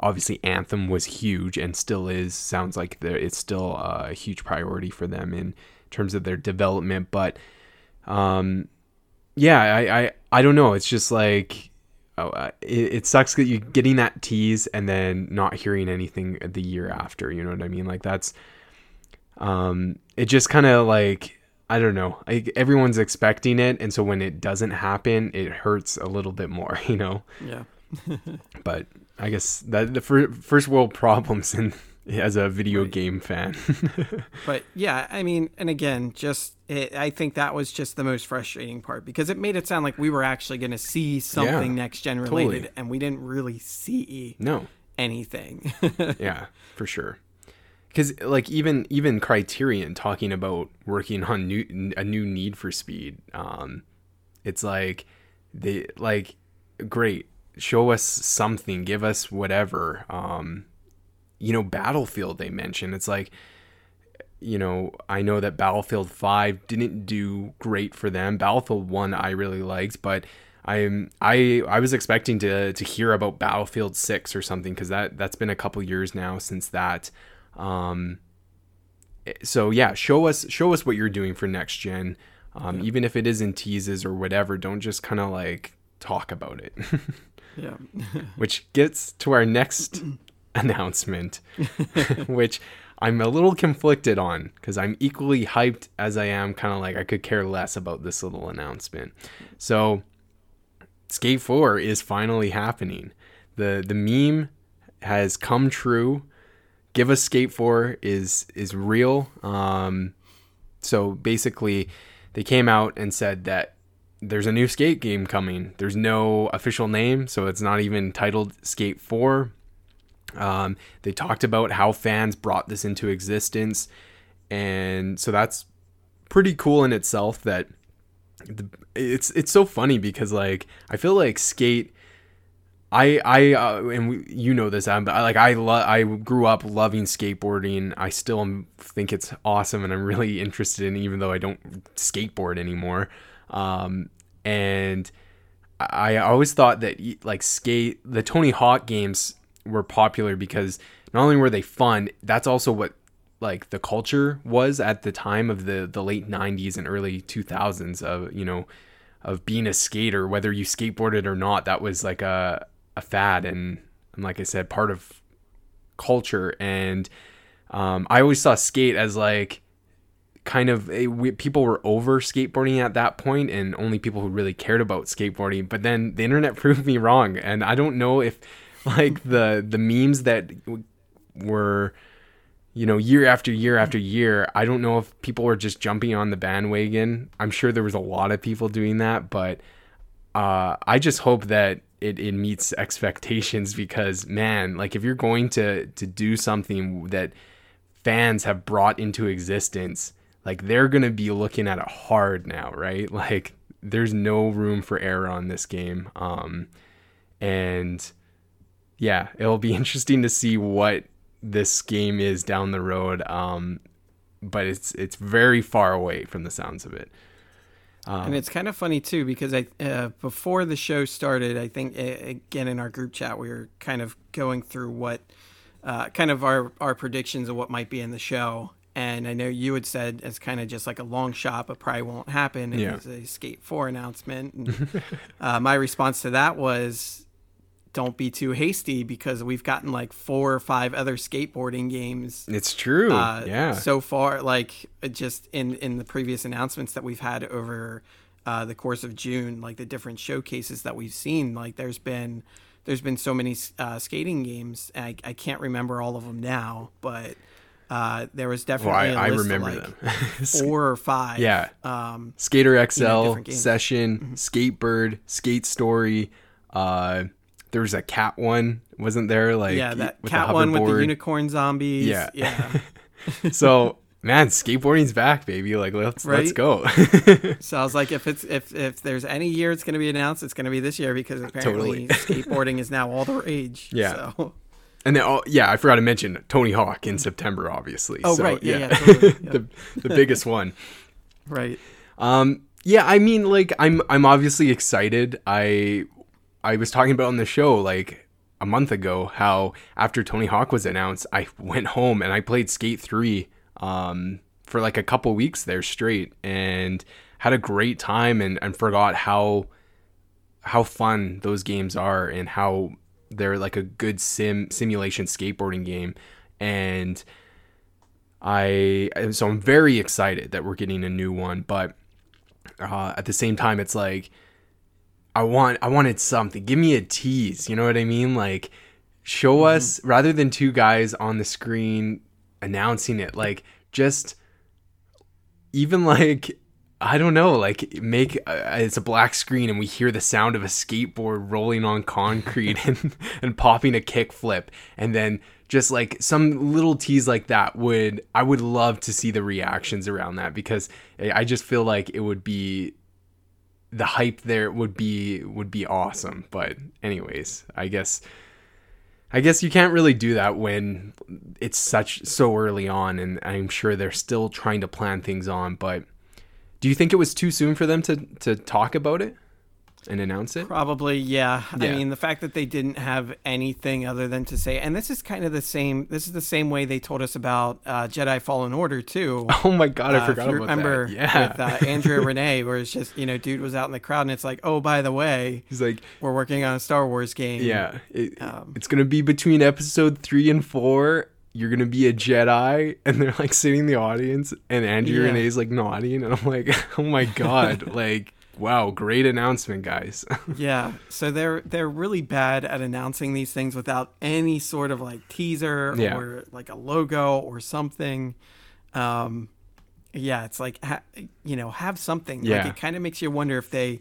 S1: obviously Anthem was huge and still is. Sounds like it's still a huge priority for them in terms of their development, but um, yeah, I, I I don't know. It's just like oh, uh, it, it sucks that you're getting that tease and then not hearing anything the year after. You know what I mean? Like that's um, it just kind of like I don't know. Like everyone's expecting it, and so when it doesn't happen, it hurts a little bit more. *laughs* You know.
S2: yeah *laughs*
S1: But I guess that the fir- first world problems in as a video game fan. *laughs*
S2: But yeah, I mean, and again, just it, I think that was just the most frustrating part because it made it sound like we were actually going to see something
S1: Yeah,
S2: next gen related,
S1: totally.
S2: and we didn't really see
S1: no.
S2: anything.
S1: yeah for sure because like even even criterion talking about working on new a new need for speed um it's like they like great show us something give us whatever um you know battlefield they mentioned it's like you know i know that battlefield 5 didn't do great for them battlefield 1 i really liked but i'm i i was expecting to to hear about battlefield 6 or something because that that's been a couple years now since that um so yeah show us show us what you're doing for next gen um, even if it is in teases or whatever don't just kind of like talk about it *laughs*
S2: yeah, *laughs*
S1: which gets to our next *clears throat* announcement, *laughs* which I'm a little conflicted on because I'm equally hyped as I am kind of like I could care less about this little announcement. So, Skate 4 is finally happening. The the meme has come true. Give us Skate 4 is is real. Um, so basically, they came out and said that there's a new skate game coming. There's no official name, so it's not even titled Skate 4. Um, they talked about how fans brought this into existence, and so that's pretty cool in itself. That the, it's it's so funny because like I feel like skate. I I uh, and we, you know this, I, like I lo- I grew up loving skateboarding. I still am, think it's awesome, and I'm really *laughs* interested in, even though I don't skateboard anymore. Um, and I I always thought that like skate the Tony Hawk games were popular because not only were they fun, that's also what like the culture was at the time of the the late 90s and early 2000s of you know of being a skater whether you skateboarded or not that was like a a fad and, and like I said part of culture. And um, I always saw skate as like kind of a, we, people were over skateboarding at that point and only people who really cared about skateboarding. But then the internet *laughs* proved me wrong. And I don't know if like the the memes that were you know year after year after year I don't know if people were just jumping on the bandwagon. I'm sure there was a lot of people doing that but uh, I just hope that it, it meets expectations because man like if you're going to to do something that fans have brought into existence like they're gonna be looking at it hard now right? *laughs* Like there's no room for error on this game. Um and yeah it'll be *laughs* interesting to see what this game is down the road. Um but it's it's very far away from the sounds of it
S2: and it's kind of funny too because I uh, before the show started, I think uh, again in our group chat we were kind of going through what uh, kind of our our predictions of what might be in the show. And I know you had said it's kind of just like a long shot, but probably won't happen. It
S1: Yeah.
S2: was a Skate Four announcement. And, *laughs* uh, my response to that was, "Don't be too hasty," because we've gotten like four or five other skateboarding games
S1: It's true.
S2: uh,
S1: yeah.
S2: so far like just in in the previous announcements that we've had over uh, the course of june like the different showcases that we've seen like there's been there's been so many uh, skating games I, I can't remember all of them now but uh, there was
S1: well,
S2: definitely
S1: I, I
S2: a list
S1: remember
S2: of like
S1: them. *laughs*
S2: four or five
S1: Yeah.
S2: um
S1: Skater XL,
S2: games. Mm-hmm.
S1: Session, Skatebird, Skate Story. Uh, there was a cat one, wasn't there? Like
S2: yeah that cat one with the unicorn zombies
S1: Yeah.
S2: yeah *laughs*
S1: so man, skateboarding's back, baby. Like let's let's go. *laughs*
S2: So I was like, if it's if if there's any year it's going to be announced, it's going to be this year because apparently
S1: Totally. *laughs*
S2: skateboarding is now all the rage.
S1: Yeah.
S2: So.
S1: and then oh yeah, I forgot to mention Tony Hawk in September, obviously.
S2: Oh
S1: So,
S2: right, yeah, yeah, totally. yeah.
S1: the the biggest one.
S2: right.
S1: Um, yeah, I mean, like, I'm I'm obviously excited. I I was talking about on the show like a month ago how after Tony Hawk was announced, I *laughs* went home and I played Skate Three um, for like a couple weeks there straight and had a great time and and forgot how how fun those games are and how they're like a good sim simulation skateboarding game. And I so I'm very excited that we're getting a new one, but uh, at the same time, it's like I want I wanted something. Give me a tease. You know what I mean? Like show us rather than two guys on the screen announcing it. Like just even *laughs* like I don't know, like make uh, it's a black screen and we hear the sound of a skateboard rolling on concrete *laughs* and and popping a kickflip and then just like some little tease like that would I would love to see the reactions around that because I just feel like it would be the hype there would be would be awesome. But anyways, I guess I guess you can't really do that when it's such so early on and I'm sure they're still trying to plan things on, but do you think it was too soon for them to to talk about it and announce it?
S2: Probably, yeah. I mean, the fact that they didn't have anything other than to say, and this is kind of the same. This is the same way they told us about uh, Jedi Fallen Order too. *laughs*
S1: Oh my god, I
S2: Uh,
S1: forgot about
S2: remember
S1: that. Yeah.
S2: with uh, Andrea Rene, where it's just you know, dude was out in the crowd, and it's like, oh, by the way, *laughs*
S1: He's like,
S2: we're working on a Star Wars game.
S1: yeah, it,
S2: Um,
S1: it's gonna be between episode three and four. You're gonna be a Jedi, *laughs* and they're like sitting in the audience, and Andrew
S2: Yeah.
S1: Rene's like nodding, and I'm like, oh my god, like, wow, great announcement, guys. *laughs*
S2: Yeah, so they're they're really bad at announcing these things without any sort of like teaser
S1: Yeah.
S2: or like a logo or something. Um, yeah, it's like ha- you know have something.
S1: Yeah.
S2: Like it kind of makes you wonder if they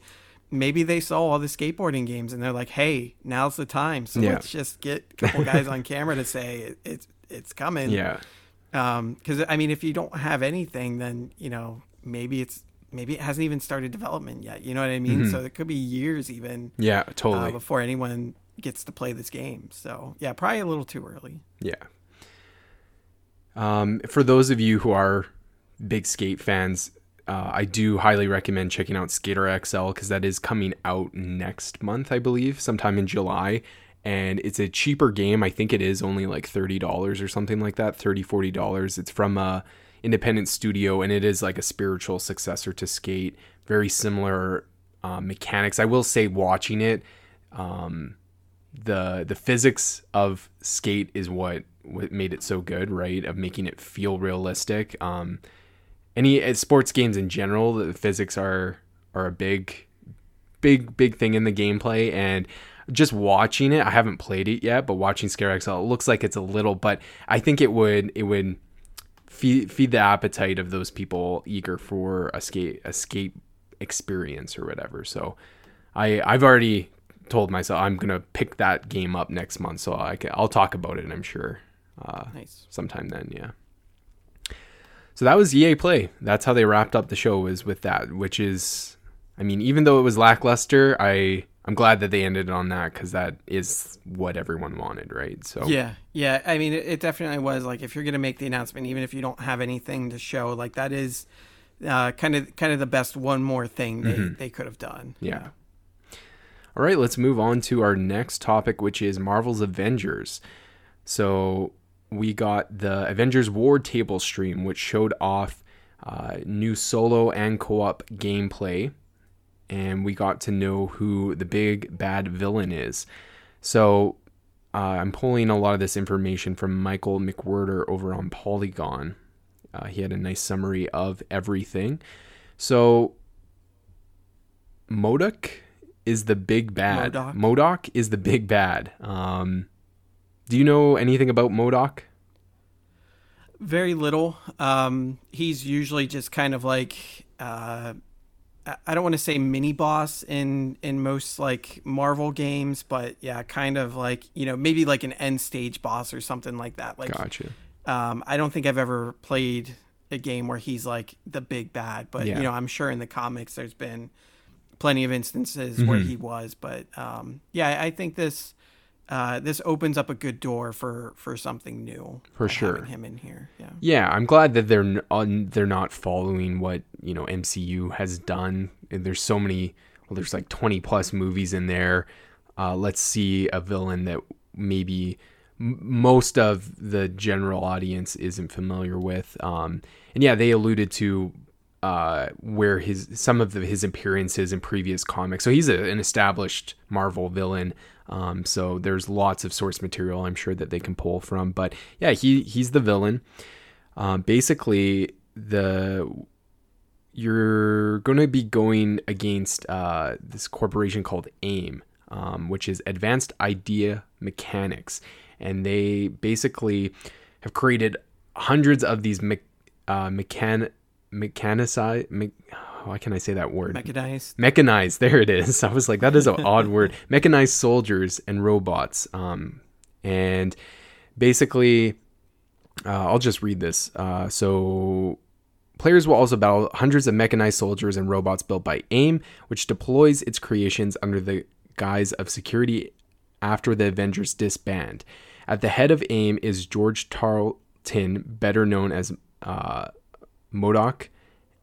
S2: maybe they saw all the skateboarding games and they're like, hey, now's the time. So
S1: Yeah.
S2: let's just get a couple guys on camera to say it, it's it's coming.
S1: yeah,
S2: Um, because I mean, if you don't have anything, then you know maybe it's maybe it hasn't even started development yet. You know what I mean?
S1: Mm-hmm.
S2: So it could be years even
S1: yeah,
S2: uh,
S1: totally.
S2: before anyone gets to play this game. So yeah, probably a little too early.
S1: Yeah. Um, for those of you who are big skate fans, uh, I do highly recommend checking out Skater XL because that is coming out next month, I believe, sometime in July. And it's a cheaper game. I think it is only like $30 or something like that, $30, $40. It's from a independent studio and it is like a spiritual successor to Skate. Very similar uh, mechanics. I will say, watching it, um, the the physics of skate is what what made it so good right of making it feel realistic um any uh, sports games in general the physics are are a big big big thing in the gameplay and just watching it i haven't played it yet but watching Skater XL it looks like it's a little but i think it would it would feed feed the appetite of those people eager for a skate a skate experience or whatever. So i i've already told myself i'm gonna pick that game up next month so i can, i'll talk about it i'm sure uh,
S2: Nice.
S1: sometime then yeah. So that was ea play. That's how they wrapped up the show was with that which is i mean even though it was lackluster i i'm glad that they ended on that because that is what everyone wanted right so
S2: Yeah, yeah. I mean, it, it definitely was like if you're gonna make the announcement, even if you don't have anything to show, like that is uh, kind of kind of the best one more thing they, they could have done.
S1: Yeah. All right, let's move on to our next topic, which is Marvel's Avengers. So we got the Avengers War table stream, which showed off uh, new solo and co op gameplay. And we got to know who the big bad villain is. So uh, I'm pulling a lot of this information from Michael McWhertor over on Polygon. Uh, he had a nice summary of everything. So MODOK is the big bad.
S2: MODOK
S1: is the big bad. Um, do you know anything about MODOK?
S2: Very little. Um, he's usually just kind of like uh, I- don't want to say mini boss in in most like Marvel games, but yeah, kind of like you know maybe like an end stage boss or something like that. Like
S1: Gotcha.
S2: um, I don't think I've ever played a game where he's like the big bad, but
S1: Yeah.
S2: you know I'm sure in the comics there's been plenty of instances where
S1: Mhm.
S2: he was. But um, yeah, I think this uh, this opens up a good door for for something new.
S1: For sure.
S2: him in here. Yeah.
S1: Yeah, I'm glad that they're on, they're not following what you know MCU has done. And There's so many. Well, there's like 20 plus movies in there. Uh, let's see a villain that maybe m- most of the general audience isn't familiar with. Um, and yeah, they alluded to uh, where his some of the, his appearances in previous comics. So he's a, an established Marvel villain. Um, so there's lots of source material I'm sure that they can pull from. But yeah, he he's the villain. Um, basically, the you're going to be going against uh, this corporation called AIM, um, which is Advanced Idea Mechanics, and they basically have created hundreds of these me- uh, mechan mechanicized. Me- why can I say that word?
S2: Mechanized.
S1: mechanized. There it is. *laughs* I was like that is an odd word. *laughs* Mechanized soldiers and robots. Um, and basically uh, i'll just read this. Uh, so players will also battle hundreds of mechanized soldiers and robots built by aim which deploys its creations under the guise of security after the avengers disband. At the head of aim is george tarleton better known as uh, MODOK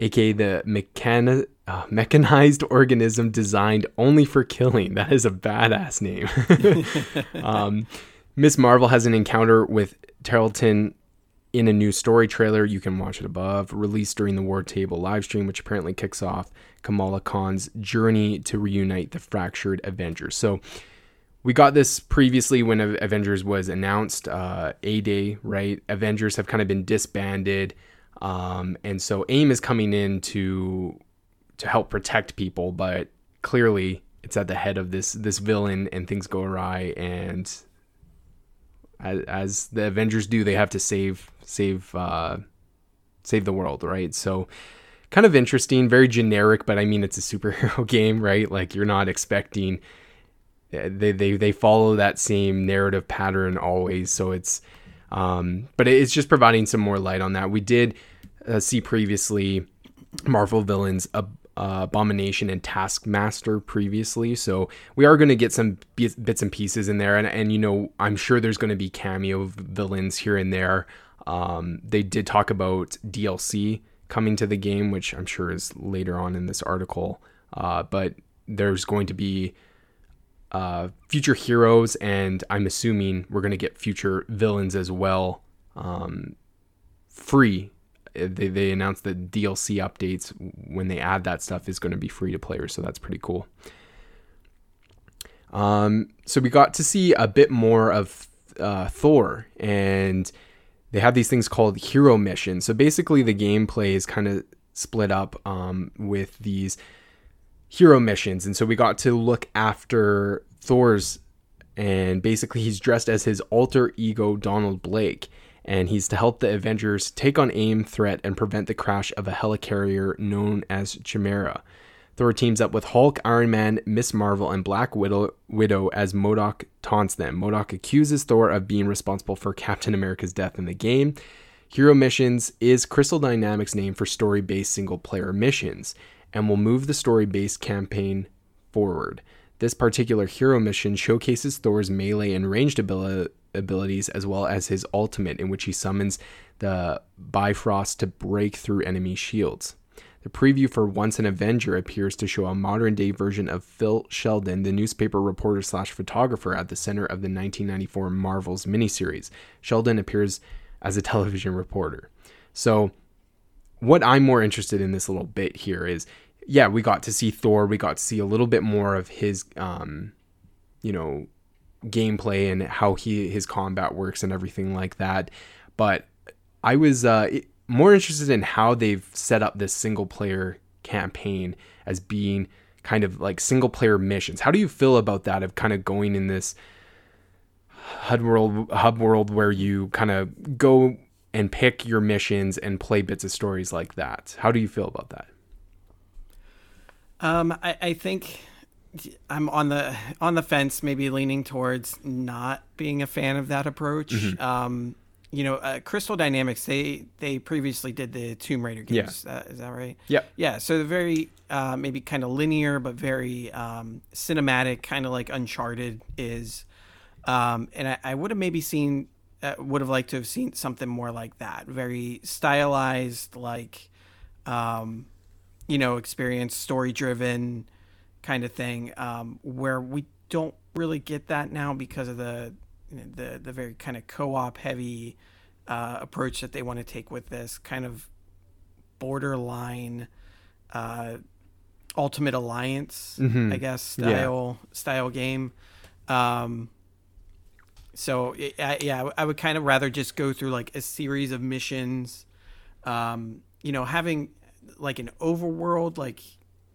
S1: aka the mechani- uh, mechanized organism designed only for killing. That is a badass name. *laughs* um, Ms. Marvel has an encounter with Tarleton in a new story trailer. You can watch it above, released during the War Table live stream, which apparently kicks off Kamala Khan's journey to reunite the fractured Avengers. So we got this previously when Avengers was announced, uh, A Day, right? Avengers have kind of been disbanded. Um, and so AIM is coming in to to help protect people, but clearly it's at the head of this this villain, and things go awry. And as, as the Avengers do, they have to save save uh, save the world, right? So kind of interesting, very generic, but I mean it's a superhero *laughs* game, right? Like you're not expecting they they they follow that same narrative pattern always, so it's um, but it's just providing some more light on that. We did uh, see previously Marvel villains Ab- uh, Abomination and Taskmaster previously, so we are going to get some bits, bits and pieces in there, and and you know I'm sure there's going to be cameo villains here and there. Um, they did talk about DLC coming to the game, which I'm sure is later on in this article, uh, but there's going to be uh, future heroes, and I'm assuming we're going to get future villains as well, um, free. Uh, They, they announced that DLC updates when they add that stuff is going to be free to players, so that's pretty cool. Um, so we got to see a bit more of uh, Thor, and they have these things called hero missions. So basically, the gameplay is kind of split up um, with these hero missions. And so we got to look after Thor's, and basically he's dressed as his alter ego, Donald Blake. And he's to help the Avengers take on AIM threat and prevent the crash of a helicarrier known as Chimera. Thor teams up with Hulk, Iron Man, Ms. Marvel, and Black Widow, Widow as Modok taunts them. Modok accuses Thor of being responsible for Captain America's death in the game. Hero Missions is Crystal Dynamics' name for story based single player missions and will move the story based campaign forward. This particular hero mission showcases Thor's melee and ranged abili- abilities as well as his ultimate, in which he summons the Bifrost to break through enemy shields. The preview for Once an Avenger appears to show a modern day version of Phil Sheldon, the newspaper reporter slash photographer at the center of the 1994 Marvel's miniseries. Sheldon appears as a television reporter. So, what I'm more interested in this little bit here is yeah, we got to see Thor, we got to see a little bit more of his, um, you know, gameplay and how he his combat works and everything like that. But I was uh, more interested in how they've set up this single player campaign as being kind of like single player missions. How do you feel about that of kind of going in this hub world hub world where you kind of go and pick your missions and play bits of stories like that? How do you feel about that?
S2: Um, I, I think I'm on the on the fence, maybe leaning towards not being a fan of that approach. Mm-hmm. Um, you know, uh, Crystal Dynamics they they previously did the Tomb Raider games. Yeah. Uh, is that right?
S1: Yeah.
S2: Yeah. So very uh, maybe kind of linear, but very um, cinematic, kind of like Uncharted is. Um, and I, I would have maybe seen uh, would have liked to have seen something more like that, very stylized, like um, you know, experience, story driven kind of thing, um, where we don't really get that now because of the you know, the the very kind of co-op heavy uh, approach that they want to take with this kind of borderline uh, ultimate alliance, mm-hmm. I guess style yeah. style game. Um, so I, yeah, I would kind of rather just go through like a series of missions. Um, you know, having like an overworld like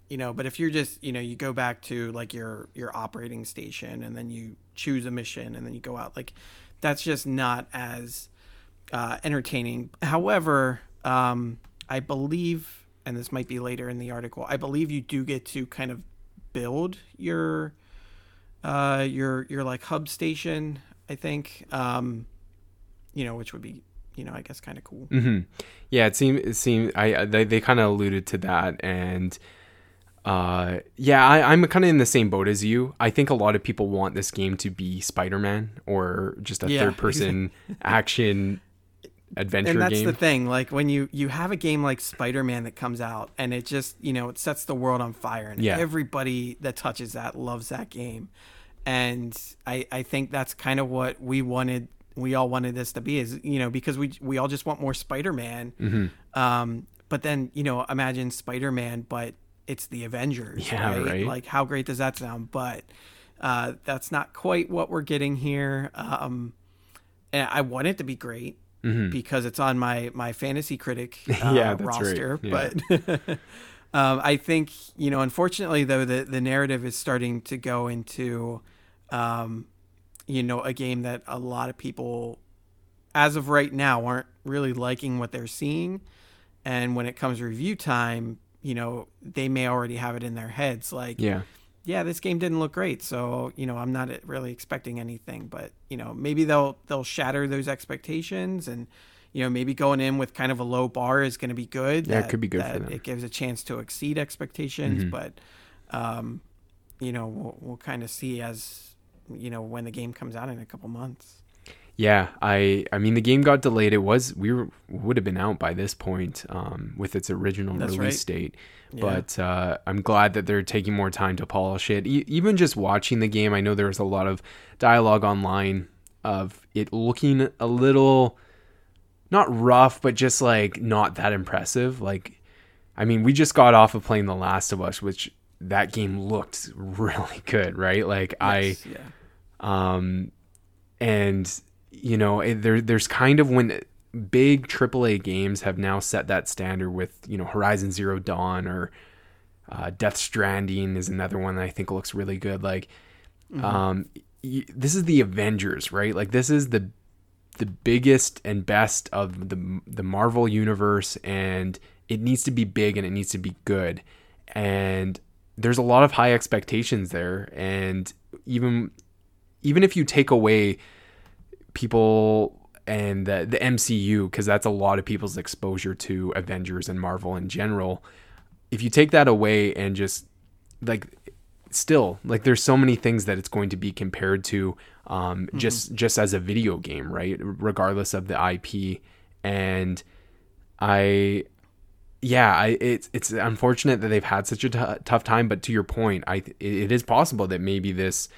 S2: you know but if you're just you know you go back to like your your operating station and then you choose a mission and then you go out like that's just not as uh, entertaining. However um, i believe and this might be later in the article i believe you do get to kind of build your uh, your your like hub station i think um, you know which would be you know, I guess kind of cool.
S1: Mm-hmm. Yeah, it seemed it seemed I they, they kind of alluded to that, and uh, yeah, I, I'm kind of in the same boat as you. I think a lot of people want this game to be Spider-Man or just a yeah. *laughs* third-person action adventure
S2: and that's
S1: game.
S2: the thing like when you you have a game like spider-man that comes out and it just you know it sets the world on fire and yeah. everybody that touches that loves that game and i i think that's kind of what we wanted we all wanted this to be is you know because we we all just want more Spider-Man. Mm-hmm. Um, but then you know imagine Spider-Man, but it's the Avengers. Yeah, right? right? Like how great does that sound? But uh, that's not quite what we're getting here. Um, and I want it to be great mm-hmm. because it's on my my fantasy critic *laughs* uh, yeah, roster. Right. Yeah. But *laughs* um, I think you know, unfortunately though, the the narrative is starting to go into um, you know, a game that a lot of people, as of right now, aren't really liking what they're seeing. And when it comes to review time, you know, they may already have it in their heads like,
S1: yeah,
S2: yeah, this game didn't look great, so you know, I'm not really expecting anything. But you know, maybe they'll they'll shatter those expectations and. You know, maybe going in with kind of a low bar is going to be good.
S1: Yeah, that, it could be good for them.
S2: It gives a chance to exceed expectations, mm-hmm. but um, you know, we'll, we'll kind of see as you know when the game comes out in a couple months.
S1: Yeah, I I mean the game got delayed. It was we were, would have been out by this point um, with its original That's release right. date. Yeah. But uh, I'm glad that they're taking more time to polish it. E- even just watching the game, I know there was a lot of dialogue online of it looking a little not rough, but just like not that impressive. Like, I mean, we just got off of playing The Last of Us, which that game looked *laughs* really good, right? Like yes, I, yeah. Um, and you know, there there's kind of when big AAA games have now set that standard with you know Horizon Zero Dawn or uh, Death Stranding is another one that I think looks really good. Like, mm-hmm. um, y- this is the Avengers, right? Like this is the the biggest and best of the the Marvel universe, and it needs to be big and it needs to be good. And there's a lot of high expectations there, and even even if you take away people and the, the MCU, because that's a lot of people's exposure to Avengers and Marvel in general, if you take that away and just like still like there's so many things that it's going to be compared to um, mm-hmm. just just as a video game right regardless of the ip and i yeah, I, it's it's unfortunate that they've had such a t- tough time. But to your point, I it is possible that maybe this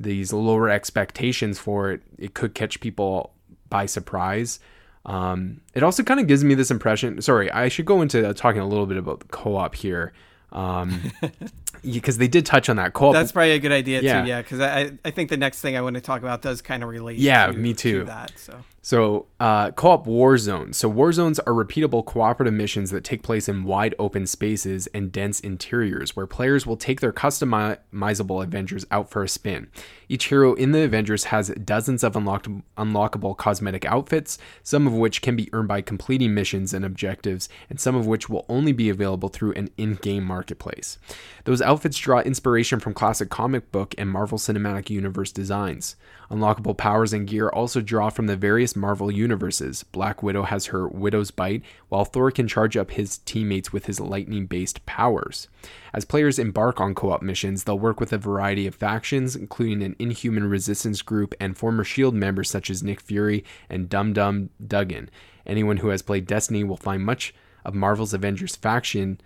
S1: these lower expectations for it it could catch people by surprise. Um, it also kind of gives me this impression. Sorry, I should go into talking a little bit about the co-op here. Um, *laughs* because they did touch on that co-op.
S2: That's probably a good idea yeah. too. Yeah, because I I think the next thing I want to talk about does kind of relate.
S1: Yeah,
S2: to,
S1: me too.
S2: To that so.
S1: So, uh, co-op war zones. So, war zones are repeatable cooperative missions that take place in wide open spaces and dense interiors, where players will take their customizable Avengers out for a spin. Each hero in the Avengers has dozens of unlocked, unlockable cosmetic outfits, some of which can be earned by completing missions and objectives, and some of which will only be available through an in-game marketplace. Those outfits draw inspiration from classic comic book and Marvel Cinematic Universe designs. Unlockable powers and gear also draw from the various Marvel universes. Black Widow has her Widow's Bite, while Thor can charge up his teammates with his lightning based powers. As players embark on co op missions, they'll work with a variety of factions, including an Inhuman Resistance group and former S.H.I.E.L.D. members such as Nick Fury and Dum Dum Dugan. Anyone who has played Destiny will find much of Marvel's Avengers faction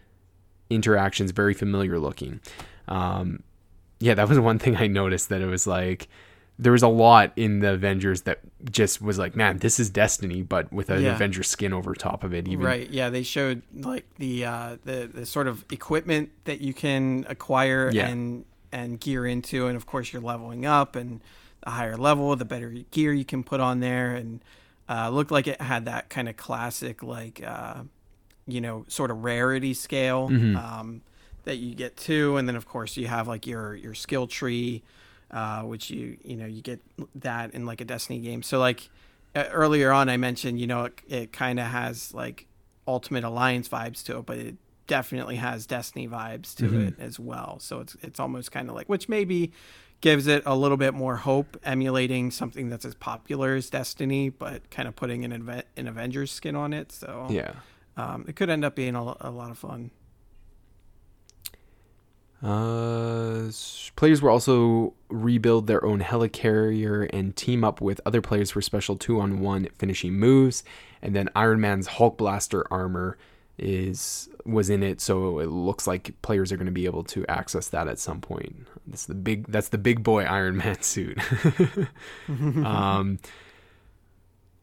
S1: interactions very familiar looking. Um, yeah, that was *laughs* one thing I noticed that it was like there was a lot in the Avengers that just was like, man, this is Destiny, but with an yeah. Avenger skin over top of it. Even
S2: right, yeah, they showed like the uh, the the sort of equipment that you can acquire yeah. and and gear into, and of course you're leveling up, and the higher level, the better gear you can put on there, and uh, looked like it had that kind of classic like uh, you know sort of rarity scale mm-hmm. um, that you get to, and then of course you have like your your skill tree uh, which you you know you get that in like a Destiny game. So like uh, earlier on, I mentioned you know it, it kind of has like Ultimate Alliance vibes to it, but it definitely has Destiny vibes to mm-hmm. it as well. So it's it's almost kind of like which maybe gives it a little bit more hope, emulating something that's as popular as Destiny, but kind of putting an an Avengers skin on it. So
S1: yeah,
S2: um, it could end up being a, a lot of fun.
S1: Uh, players will also rebuild their own helicarrier and team up with other players for special two-on-one finishing moves. And then Iron Man's Hulk blaster armor is was in it, so it looks like players are going to be able to access that at some point. That's the big that's the big boy Iron Man *laughs* suit. *laughs* um,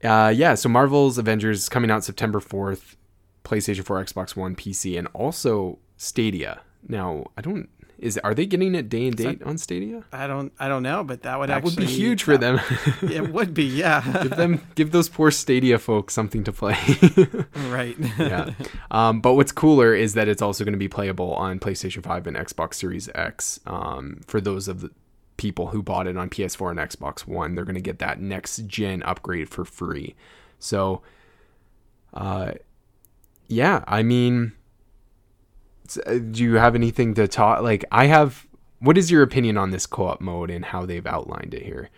S1: uh, yeah, so Marvel's Avengers coming out September fourth, PlayStation 4, Xbox One, PC, and also Stadia. Now, I don't is are they getting it day and date that, on Stadia?
S2: I don't I don't know, but that would
S1: that
S2: actually
S1: would be huge for them. *laughs*
S2: it would be, yeah. *laughs*
S1: give them give those poor Stadia folks something to play. *laughs*
S2: right.
S1: yeah. Um, but what's cooler is that it's also going to be playable on PlayStation 5 and Xbox Series X. Um, for those of the people who bought it on PS4 and Xbox One, they're going to get that next gen upgrade for free. So, uh, yeah, I mean do you have anything to talk? Like, I have. What is your opinion on this co-op mode and how they've outlined it here?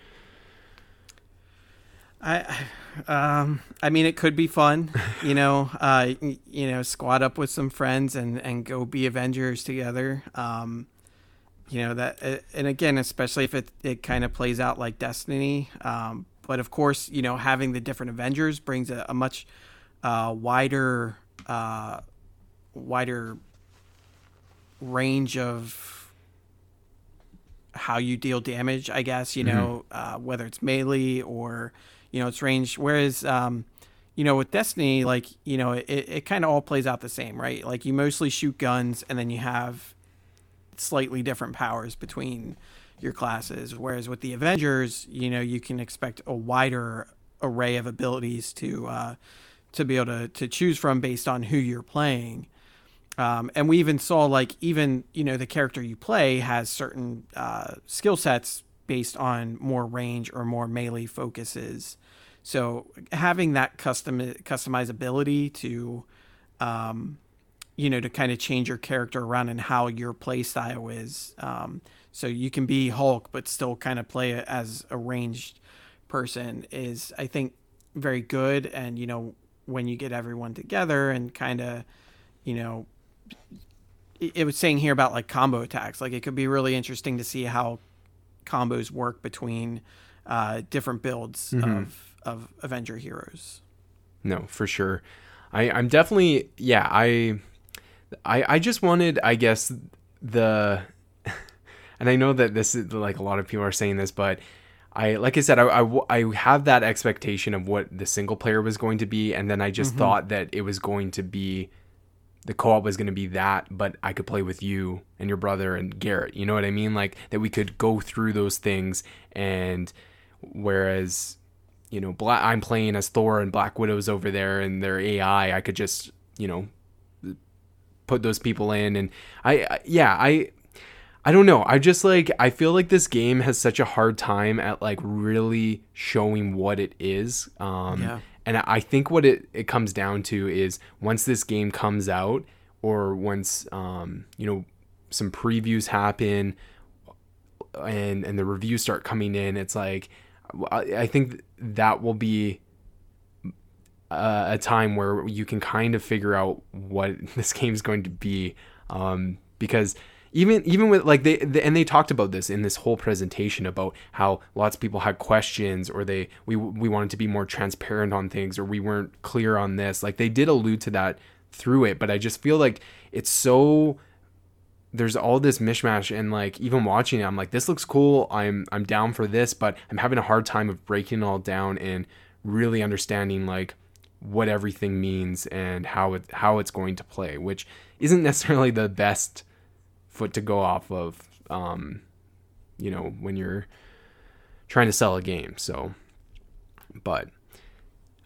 S2: I, um, I mean, it could be fun, *laughs* you know. Uh, you know, squad up with some friends and and go be Avengers together. Um, you know that, uh, and again, especially if it it kind of plays out like Destiny. Um, but of course, you know, having the different Avengers brings a, a much uh, wider, uh, wider range of how you deal damage, I guess, you mm-hmm. know, uh, whether it's melee or, you know, it's range. Whereas, um, you know, with Destiny, like, you know, it, it kind of all plays out the same, right? Like, you mostly shoot guns and then you have slightly different powers between your classes. Whereas with the Avengers, you know, you can expect a wider array of abilities to, uh, to be able to, to choose from based on who you're playing. Um, and we even saw like even you know the character you play has certain uh, skill sets based on more range or more melee focuses. So having that custom customizability to, um, you know, to kind of change your character around and how your play style is. Um, so you can be Hulk but still kind of play as a ranged person is I think very good. And you know when you get everyone together and kind of, you know, it was saying here about like combo attacks. Like it could be really interesting to see how combos work between uh, different builds mm-hmm. of of Avenger heroes.
S1: No, for sure. I, I'm definitely yeah. I I I just wanted I guess the *laughs* and I know that this is like a lot of people are saying this, but I like I said, I, I, I have that expectation of what the single player was going to be, and then I just mm-hmm. thought that it was going to be the co-op was going to be that, but I could play with you and your brother and Garrett. You know what I mean? Like that we could go through those things, and whereas you know, Black, I'm playing as Thor and Black Widow's over there and their AI, I could just you know put those people in, and I, I yeah I I don't know. I just like I feel like this game has such a hard time at like really showing what it is. Um yeah. And I think what it, it comes down to is once this game comes out or once um you know some previews happen and and the reviews start coming in, it's like I think that will be a, a time where you can kind of figure out what *laughs* this game is going to be um because even even with like they, they, and they talked about this in this whole presentation about how lots of people had questions or they we we wanted to be more transparent on things or we weren't clear on this. Like they did allude to that through it but i just feel like it's so there's all this mishmash and like even watching it i'm like this looks cool. I'm i'm down for this but i'm having a hard time of breaking it all down and really understanding like what everything means and how it how it's going to play which isn't necessarily the best foot to go off of, um, you know, when you're trying to sell a game. So, but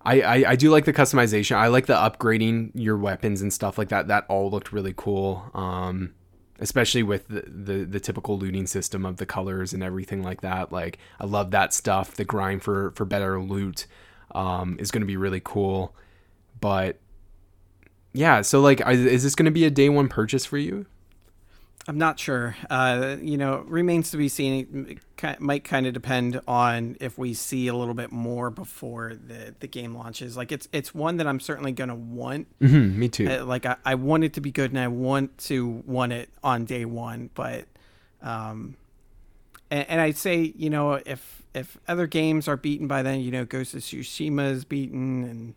S1: I, I, I do like the customization. I like the upgrading your weapons and stuff like that. That all looked really cool. Um, especially with the, the, the typical looting system of the colors and everything like that. Like I love that stuff. The grind for for better loot um, is going to be really cool. But yeah, so like, is this going to be a day one purchase for you?
S2: I'm not sure. Uh, you know, remains to be seen. It might kind of depend on if we see a little bit more before the, the game launches. Like it's it's one that I'm certainly gonna want.
S1: Mm-hmm, me too.
S2: Uh, like I, I want it to be good and I want to want it on day one. But, um, and, and I'd say you know if if other games are beaten by then, you know, Ghost of Tsushima is beaten and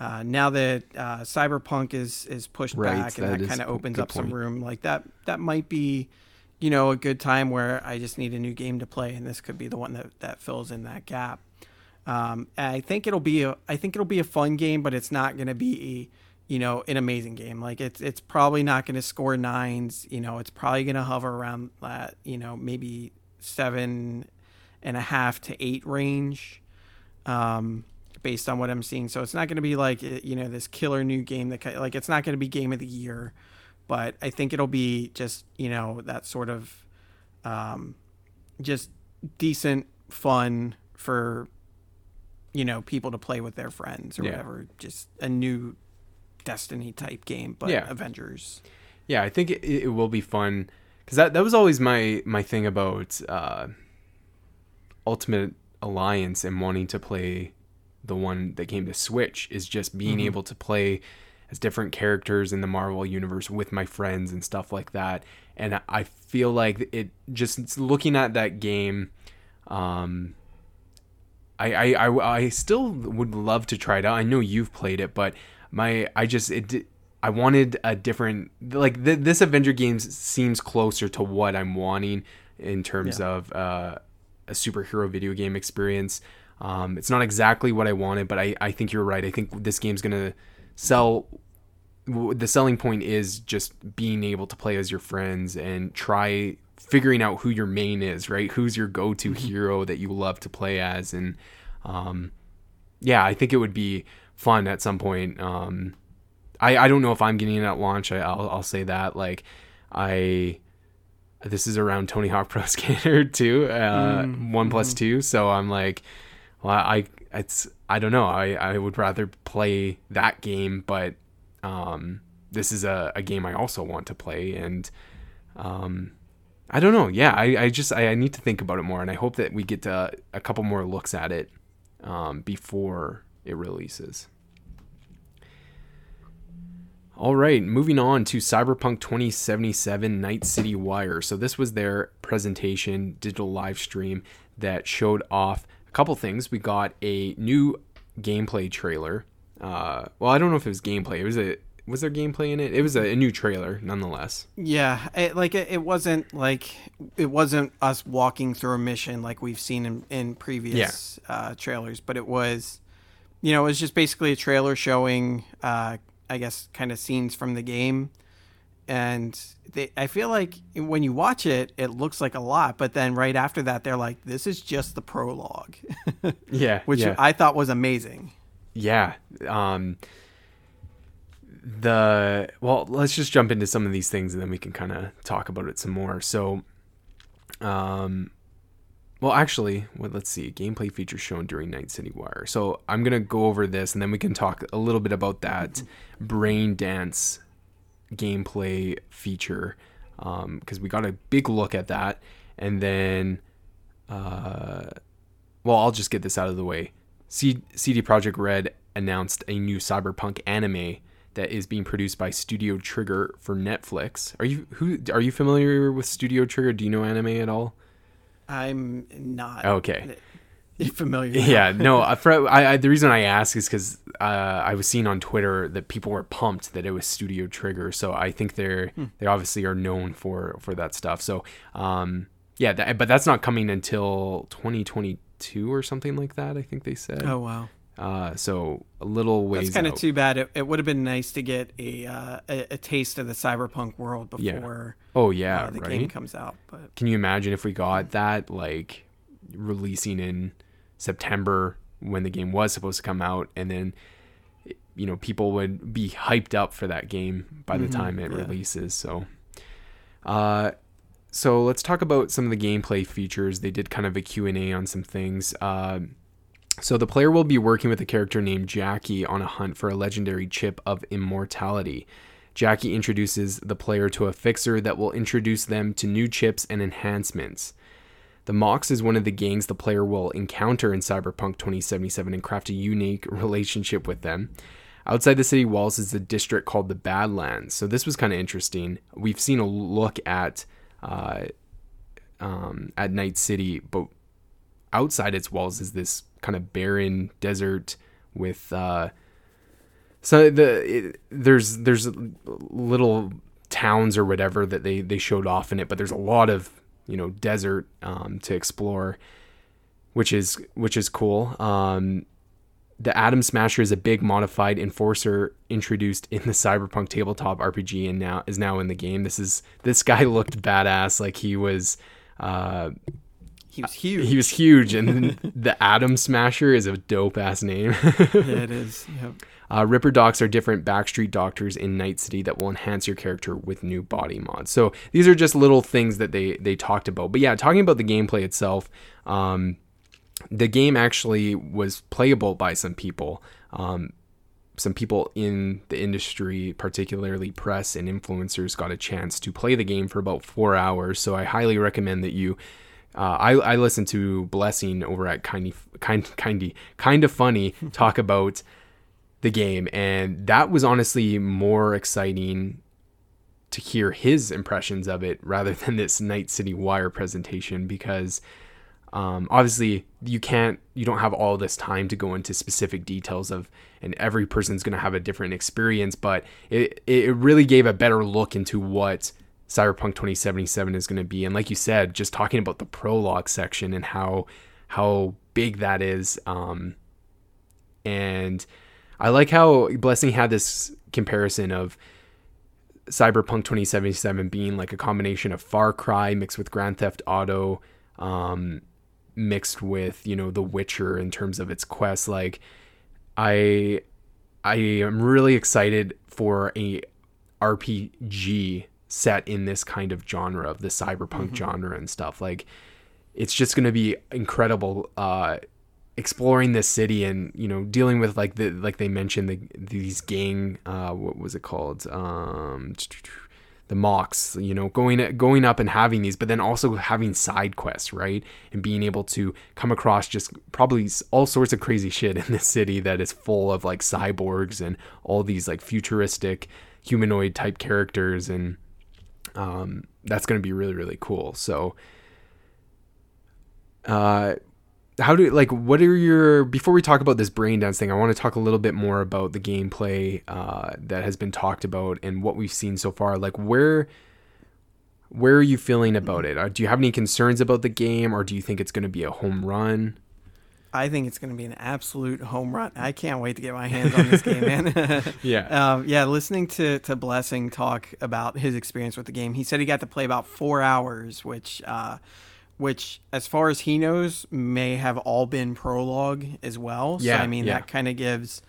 S2: uh, now that uh, Cyberpunk is is pushed right, back and that, that kind of opens up point. some room, like that that might be, you know, a good time where I just need a new game to play, and this could be the one that that fills in that gap. Um, I think it'll be a I think it'll be a fun game, but it's not going to be you know an amazing game. Like it's it's probably not going to score nines. You know, it's probably going to hover around that you know maybe seven and a half to eight range. Um, based on what I'm seeing. So it's not going to be like you know this killer new game that like it's not going to be game of the year, but I think it'll be just you know that sort of um, just decent fun for you know people to play with their friends or yeah. whatever. Just a new Destiny type game, but yeah. Avengers.
S1: Yeah, I think it, it will be fun because that that was always my my thing about uh, Ultimate Alliance and wanting to play the one that came to Switch is just being mm-hmm. able to play as different characters in the Marvel universe with my friends and stuff like that. And I feel like it just looking at that game, um, I, I, I, I still would love to try it out. I know you've played it, but my I just it I wanted a different like th- this Avenger games seems closer to what I'm wanting in terms yeah. of uh, a superhero video game experience. Um, it's not exactly what I wanted, but I, I think you're right. I think this game's gonna sell. The selling point is just being able to play as your friends and try figuring out who your main is, right? Who's your go-to mm-hmm. hero that you love to play as, and um, yeah, I think it would be fun at some point. Um, I I don't know if I'm getting it at launch. I, will I'll say that like I this is around Tony Hawk Pro *laughs* Skater 2, uh, mm-hmm. one plus two, so I'm like well, I it's I don't know. I I would rather play that game, but um, this is a, a game I also want to play, and um, I don't know. Yeah, I, I just I, I need to think about it more, and I hope that we get to, a couple more looks at it um, before it releases. All right, moving on to Cyberpunk 2077 Night City Wire. So this was their presentation, digital live stream that showed off a couple things. We got a new gameplay trailer Uh, well, I don't know if it was gameplay. It was a was there gameplay in it? It was a, a new trailer, nonetheless.
S2: Yeah, it, like it, it, wasn't like it wasn't us walking through a mission like we've seen in in previous yeah. uh, trailers, but it was, you know, it was just basically a trailer showing, uh, I guess, kind of scenes from the game, and they, I feel like when you watch it, it looks like a lot, but then right after that, they're like, "This is just the prologue." *laughs*
S1: yeah,
S2: which
S1: yeah.
S2: I thought was amazing.
S1: Yeah. Um, the well, let's just jump into some of these things and then we can kind of talk about it some more. So, um, well, actually, well, let's see. Gameplay features shown during Night City Wire. So I'm gonna go over this and then we can talk a little bit about that brain dance gameplay feature because um, we got a big look at that, and then, uh, well, I'll just get this out of the way. C- CD Projekt Red announced a new cyberpunk anime that is being produced by Studio Trigger for Netflix. Are you who are you familiar with Studio Trigger? Do you know anime at all?
S2: I'm not.
S1: Okay. *laughs*
S2: Familiar.
S1: Yeah, no. *laughs* Uh, for, I, I, the reason I ask is because uh, I was seeing on Twitter that people were pumped that it was Studio Trigger. So I think they're hmm. they obviously are known for for that stuff. So um, yeah, that, but that's not coming until 2022 or something like that. I think they said.
S2: Oh wow.
S1: Uh, so a little ways.
S2: That's kind of too bad. It, it would have been nice to get a, uh, a, a taste of the cyberpunk world before.
S1: Yeah. Oh yeah,
S2: uh, the
S1: right?
S2: game comes out. But
S1: can you imagine if we got that like releasing in September when the game was supposed to come out, and then you know people would be hyped up for that game by the mm-hmm, time it yeah. releases. So, uh, so let's talk about some of the gameplay features. They did kind of a Q and A on some things. Uh, so the player will be working with a character named Jackie on a hunt for a legendary chip of immortality. Jackie introduces the player to a fixer that will introduce them to new chips and enhancements. The Mox is one of the gangs the player will encounter in Cyberpunk 2077 and craft a unique relationship with them. Outside the city walls is a district called the Badlands. So this was kind of interesting. We've seen a look at uh, um, at Night City, but outside its walls is this kind of barren desert with uh, so the it, there's there's little towns or whatever that they they showed off in it, but there's a lot of you know desert um, to explore, which is which is cool. Um, the Atom Smasher is a big modified enforcer introduced in the Cyberpunk tabletop RPG and now is now in the game. This is this guy *laughs* looked badass, like he was uh,
S2: he was huge.
S1: He was huge, and the Atom Smasher is a dope ass name. *laughs*
S2: yeah, it is. *laughs* Yep.
S1: Uh, Ripper Docs are different backstreet doctors in Night City that will enhance your character with new body mods. So these are just little things that they they talked about. But yeah, talking about the gameplay itself, um, the game actually was playable by some people. Um, some people in the industry, particularly press and influencers, got a chance to play the game for about four hours. So I highly recommend that you uh, I, I listened to Blessing over at Kindy, kind, kindy, kind of funny talk *laughs* about the game, and that was honestly more exciting to hear his impressions of it rather *laughs* than this Night City Wire presentation because um, obviously you can't, you don't have all this time to go into specific details of, and every person's going to have a different experience, but it it really gave a better look into what Cyberpunk 2077 is going to be. And like you said, just talking about the prologue section and how how big that is. Um, and I like how Blessing had this comparison of Cyberpunk 2077 being like a combination of Far Cry mixed with Grand Theft Auto, um, mixed with you know The Witcher in terms of its quest. Like, I I am really excited for a RPG set in this kind of genre of the cyberpunk mm-hmm. genre and stuff like it's just going to be incredible uh exploring this city and you know dealing with like the like they mentioned the these gang uh what was it called um the Mox, you know, going going up and having these, but then also having side quests, right? And being able to come across just probably all sorts of crazy shit *laughs* in this city that is full of like cyborgs and all these like futuristic humanoid type characters and um, that's going to be really really cool. So, uh, how do like what are your before we talk about this brain dance thing i want to talk a little bit more about the gameplay uh, that has been talked about and what we've seen so far like where where are you feeling about it uh, do you have any concerns about the game or do you think it's going to be a home run
S2: I think it's going to be an absolute home run. I can't wait to get my hands on this game, man. *laughs* *laughs*
S1: yeah.
S2: Um, yeah, listening to, to Blessing talk about his experience with the game, he said he got to play about four hours, which, uh, which as far as he knows, may have all been prologue as well. So,
S1: Yeah,
S2: I mean,
S1: yeah.
S2: that kind of gives,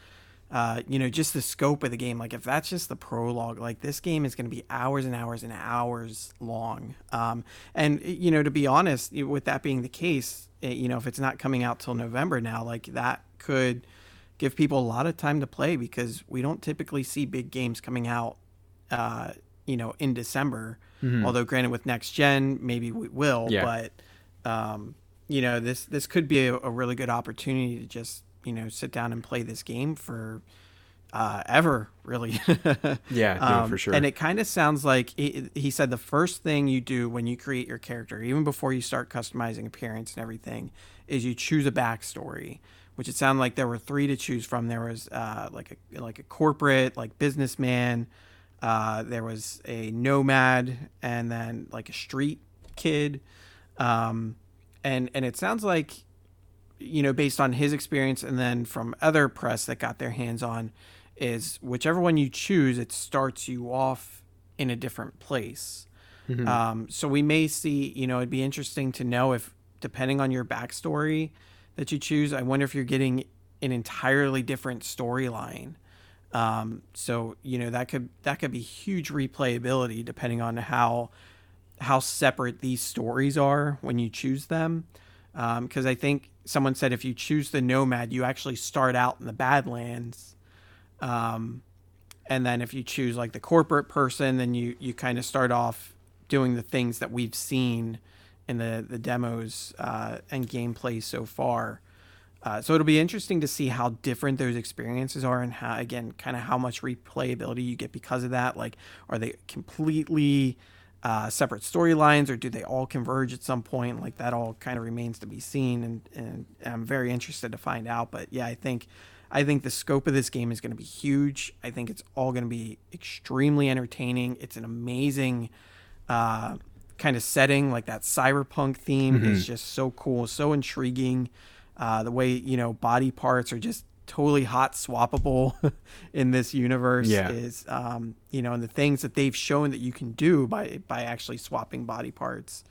S2: uh, you know, just the scope of the game. Like, if that's just the prologue, like, this game is going to be hours and hours and hours long. Um, and, you know, to be honest, with that being the case, eh, you know, if it's not coming out till November now, like, that could give people a lot of time to play because we don't typically see big games coming out, uh, you know, in December. Although, granted, with next gen, maybe we will.
S1: Yeah.
S2: But um, you know, this this could be a, a really good opportunity to just you know sit down and play this game for uh, ever, really. *laughs*
S1: Yeah, no,
S2: Um,
S1: for sure.
S2: And it kind of sounds like he, he said the first thing you do when you create your character, even before you start customizing appearance and everything, is you choose a backstory. Which it sounded like there were three to choose from. There was uh, like a like a corporate, like businessman. Uh, there was a nomad, and then like a street kid. Um, and and it sounds like you know, based on his experience and then from other press that got their hands on, is whichever one you choose, it starts you off in a different place. Um, so we may see, you know, it'd be interesting to know if, depending on your backstory that you choose, I wonder if you're getting an entirely different storyline. Um, so you know that could that could be huge replayability depending on how how separate these stories are when you choose them. Because I think someone said if you choose the Nomad, you actually start out in the Badlands. Um, and then if you choose like the corporate person, then you, you kind of start off doing the things that we've seen in the, the demos uh, and gameplay so far. Uh, so it'll be interesting to see how different those experiences are and how again kind of how much replayability you get because of that. Like are they completely uh, separate storylines or do they all converge at some point? Like that all kind of remains to be seen and, and i'm very interested to find out. But yeah i think i think the scope of this game is going to be huge. I think it's all going to be extremely entertaining. It's an amazing uh, kind of setting. Like that cyberpunk theme is just so cool so intriguing uh, the way you know body parts are just totally hot swappable *laughs* in this universe
S1: Yeah.
S2: is um, you know and the things that they've shown that you can do by by actually swapping body parts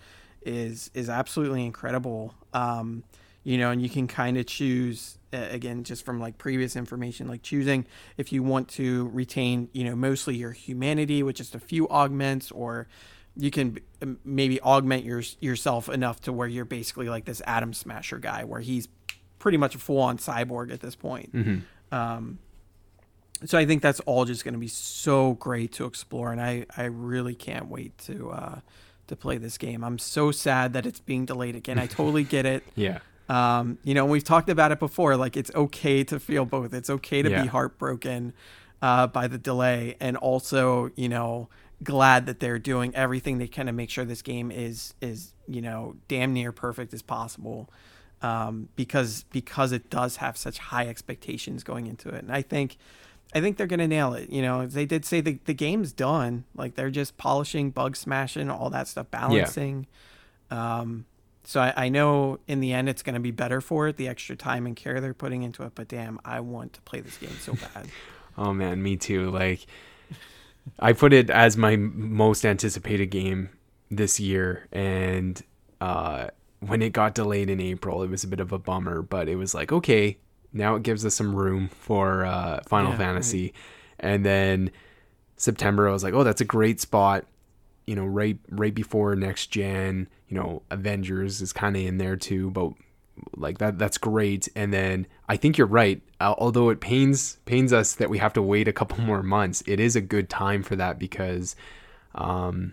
S2: is is absolutely incredible um, you know and you can kind of choose uh, again just from like previous information like choosing if you want to retain you know mostly your humanity with just a few augments or you can um, maybe augment your, yourself enough to where you're basically like this atom smasher guy where he's pretty much a full-on cyborg at this point um, so I think that's all just going to be so great to explore, and I, I really can't wait to uh, to play this game. I'm so sad that it's being delayed again. I totally get it. *laughs*
S1: yeah.
S2: Um, you know, we've talked about it before. Like, it's okay to feel both. It's okay to
S1: Yeah.
S2: be heartbroken uh, by the delay, and also, you know, glad that they're doing everything they can to make sure this game is is you know damn near perfect as possible. Um, because because it does have such high expectations going into it, and I think I think they're gonna nail it. You know, they did say the the game's done. Like they're just polishing, bug smashing, all that stuff, balancing. yeah. Um, so I, I know in the end it's gonna be better for it, the extra time and care they're putting into it. But damn, I want to play this game so bad. *laughs*
S1: Oh man, me too. Like I put it as my most anticipated game this year and uh when it got delayed in April, it was a bit of a bummer, but it was like, okay, now it gives us some room for uh Final
S2: Yeah,
S1: Fantasy. And then September I was like, oh, that's a great spot. You know, right right before next gen, you know, Avengers is kind of in there too, but like that that's great. And then i think you're right. Uh, although it pains pains us that we have to wait a couple *laughs* more months it is a good time for that because um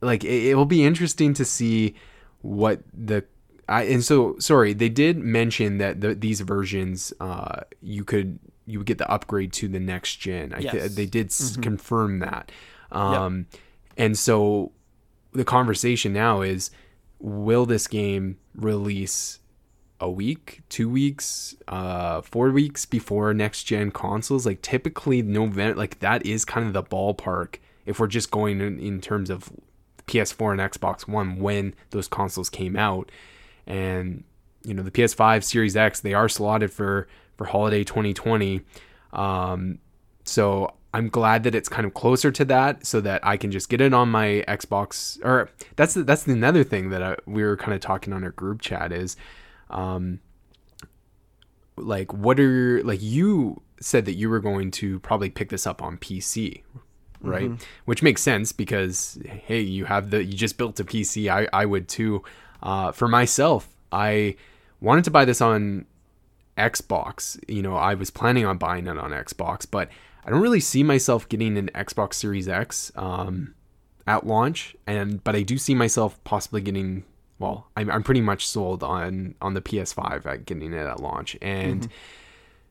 S1: like it, it will be interesting to see what the I, and so sorry they did mention that the, these versions uh you could you would get the upgrade to the next gen. Th-
S2: Yes.
S1: they did s confirm that. Um and so the conversation now is will this game release a week, two weeks, uh, four weeks before next gen consoles? Like typically November, like that is kind of the ballpark if we're just going in, in terms of PS4 and Xbox One when those consoles came out. And you know the PS5 Series X they are slotted for for holiday 2020. Um, so I'm glad that it's kind of closer to that, so that I can just get it on my Xbox. Or that's that's another thing that I, we were kind of talking on our group chat is, um, like what are like you said that you were going to probably pick this up on PC, right? Mm-hmm. Which makes sense because hey, you have the you just built a PC. I I would too. Uh, for myself, I wanted to buy this on Xbox. You know, I was planning on buying it on Xbox, but I don't really see myself getting an Xbox Series X um, at launch, and but I do see myself possibly getting. Well, I'm, I'm pretty much sold on on the PS5 at getting it at launch, and mm-hmm.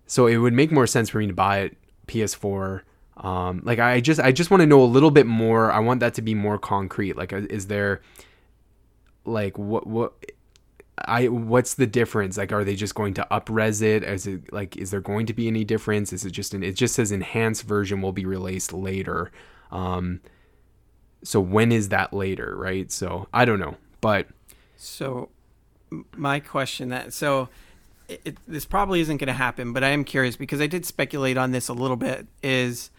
S1: so it would make more sense for me to buy it PS4 um, like I just I just want to know a little bit more. I want that to be more concrete. Like, is there like what what I what's the difference? Like, are they just going to upres it? Is it like is there going to be any difference? Is it just an it just says enhanced version will be released later. Um, so when is that later, right? So I don't know, but
S2: so my question that so it, this probably isn't going to happen, but I am curious because I did speculate on this a little bit. Is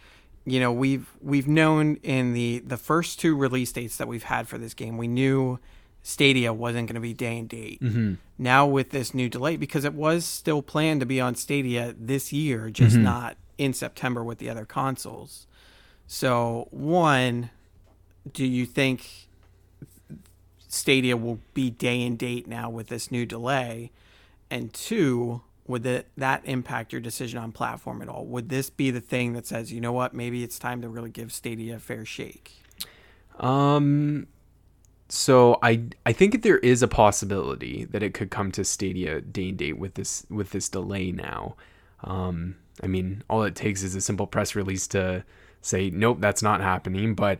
S2: you know we've we've known in the the first two release dates that we've had for this game we knew stadia wasn't going to be day and date mm-hmm. now with this new delay because it was still planned to be on stadia this year just mm-hmm. not in september with the other consoles so one do you think stadia will be day and date now with this new delay and two would that that impact your decision on platform at all? Would this be the thing that says, you know what, maybe it's time to really give Stadia a fair shake?
S1: Um, so I I think there is a possibility that it could come to Stadia day and date with this with this delay now. Um, I mean, all it takes is a simple press release to say, nope, that's not happening. But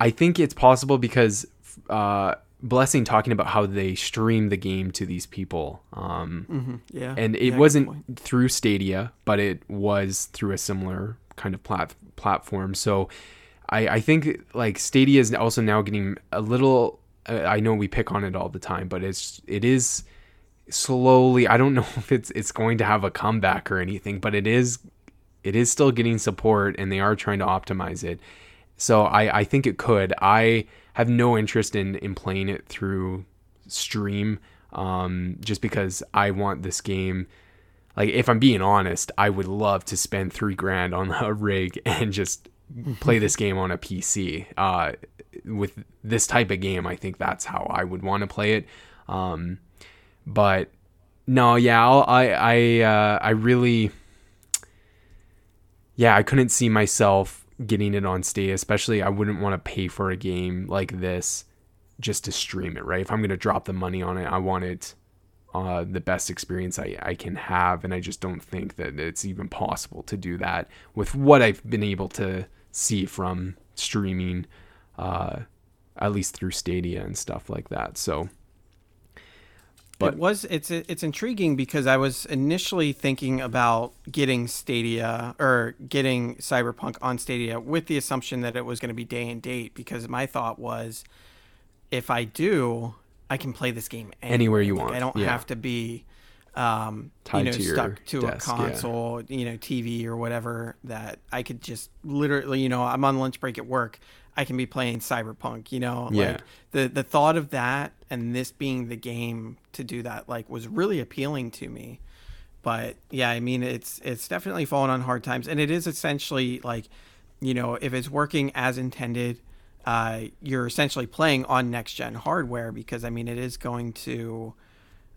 S1: I think it's possible because uh, Blessing talking about how they stream the game to these people. Um, mm-hmm. Yeah, and it yeah, wasn't through Stadia, but it was through a similar kind of plat- platform. So I, I think like Stadia is also now getting a little. Uh, I know we pick on it all the time, but it's it is slowly. I don't *laughs* know if it's it's going to have a comeback or anything, but it is it is still getting support, and they are trying to optimize it. So I I think it could. I have no interest in in playing it through stream um, just because I want this game. Like, if I'm being honest, I would love to spend three grand on *laughs* a rig and just play this game on a PC. Uh, with this type of game, I think that's how I would want to play it. Um, but no, yeah, I'll, i I uh, I really, yeah, I couldn't see myself getting it on Stadia, especially I wouldn't want to pay for a game like this just to stream it, right? If I'm going to drop the money on it, I want it uh, the best experience I, I can have. And I just don't think that it's even possible to do that with what I've been able to see from streaming, uh, at least through Stadia and stuff like that. So,
S2: but it was it's it's intriguing because I was initially thinking about getting Stadia or getting Cyberpunk on Stadia with the assumption that it was going to be day and date because my thought was if I do, I can play this game
S1: anywhere, anywhere you like, want.
S2: I don't
S1: yeah.
S2: have to be um, you know, stuck to desk, a console, yeah. you know, TV or whatever that I could just literally, you know, I'm on lunch break at work. I can be playing Cyberpunk, you know, yeah. like the the thought of that and this being the game to do that like was really appealing to me. But yeah, I mean it's it's definitely fallen on hard times and it is essentially like, you know, if it's working as intended, uh, you're essentially playing on next gen hardware because I mean it is going to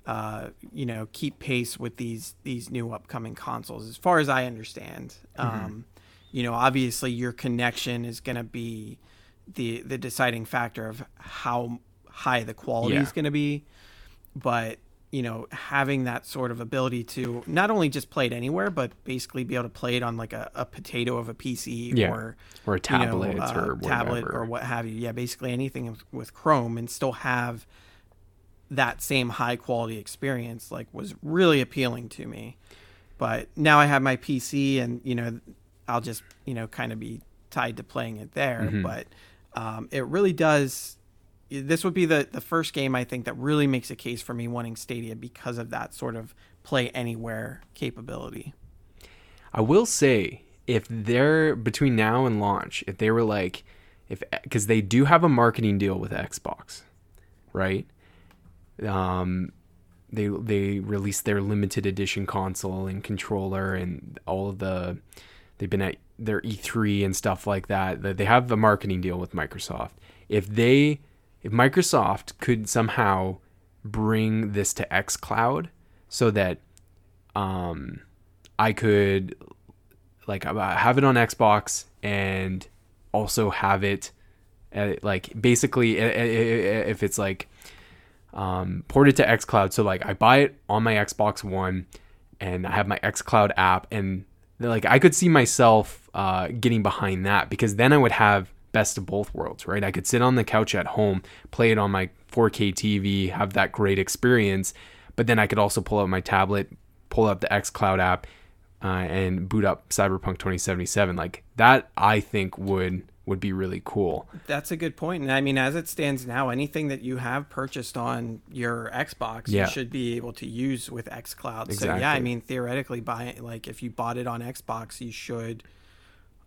S2: uh, you know, keep pace with these these new upcoming consoles, as far as I understand. Mm-hmm. Um, you know, obviously your connection is going to be the the deciding factor of how high the quality yeah. is going to be. But you know, having that sort of ability to not only just play it anywhere, but basically be able to play it on like a, a potato of a PC yeah. or
S1: or a tablet you know,
S2: or tablet or what have you. Yeah, basically anything with Chrome and still have that same high quality experience like was really appealing to me. But now I have my PC and you know I'll just you know kind of be tied to playing it there. Mm-hmm. But um, it really does. This would be the the first game I think that really makes a case for me wanting Stadia because of that sort of play anywhere capability.
S1: I will say if they're between now and launch, if they were like if because they do have a marketing deal with Xbox, right? Um, they they released their limited edition console and controller and all of the they've been at their E3 and stuff like that. They have a marketing deal with Microsoft. If they if Microsoft could somehow bring this to xCloud so that um I could like have it on Xbox and also have it uh, like basically if it's like um, ported to xCloud. So like I buy it on my Xbox One, and I have my xCloud app, and like I could see myself uh, getting behind that because then I would have best of both worlds, right? I could sit on the couch at home, play it on my 4K TV, have that great experience, but then I could also pull out my tablet, pull up the xCloud app, uh, and boot up Cyberpunk 2077. Like that, I think would would be really cool.
S2: That's a good point. And I mean, as it stands now, anything that you have purchased on your Xbox, yeah. you should be able to use with xCloud. Exactly. So yeah, I mean, theoretically, buy like if you bought it on Xbox, you should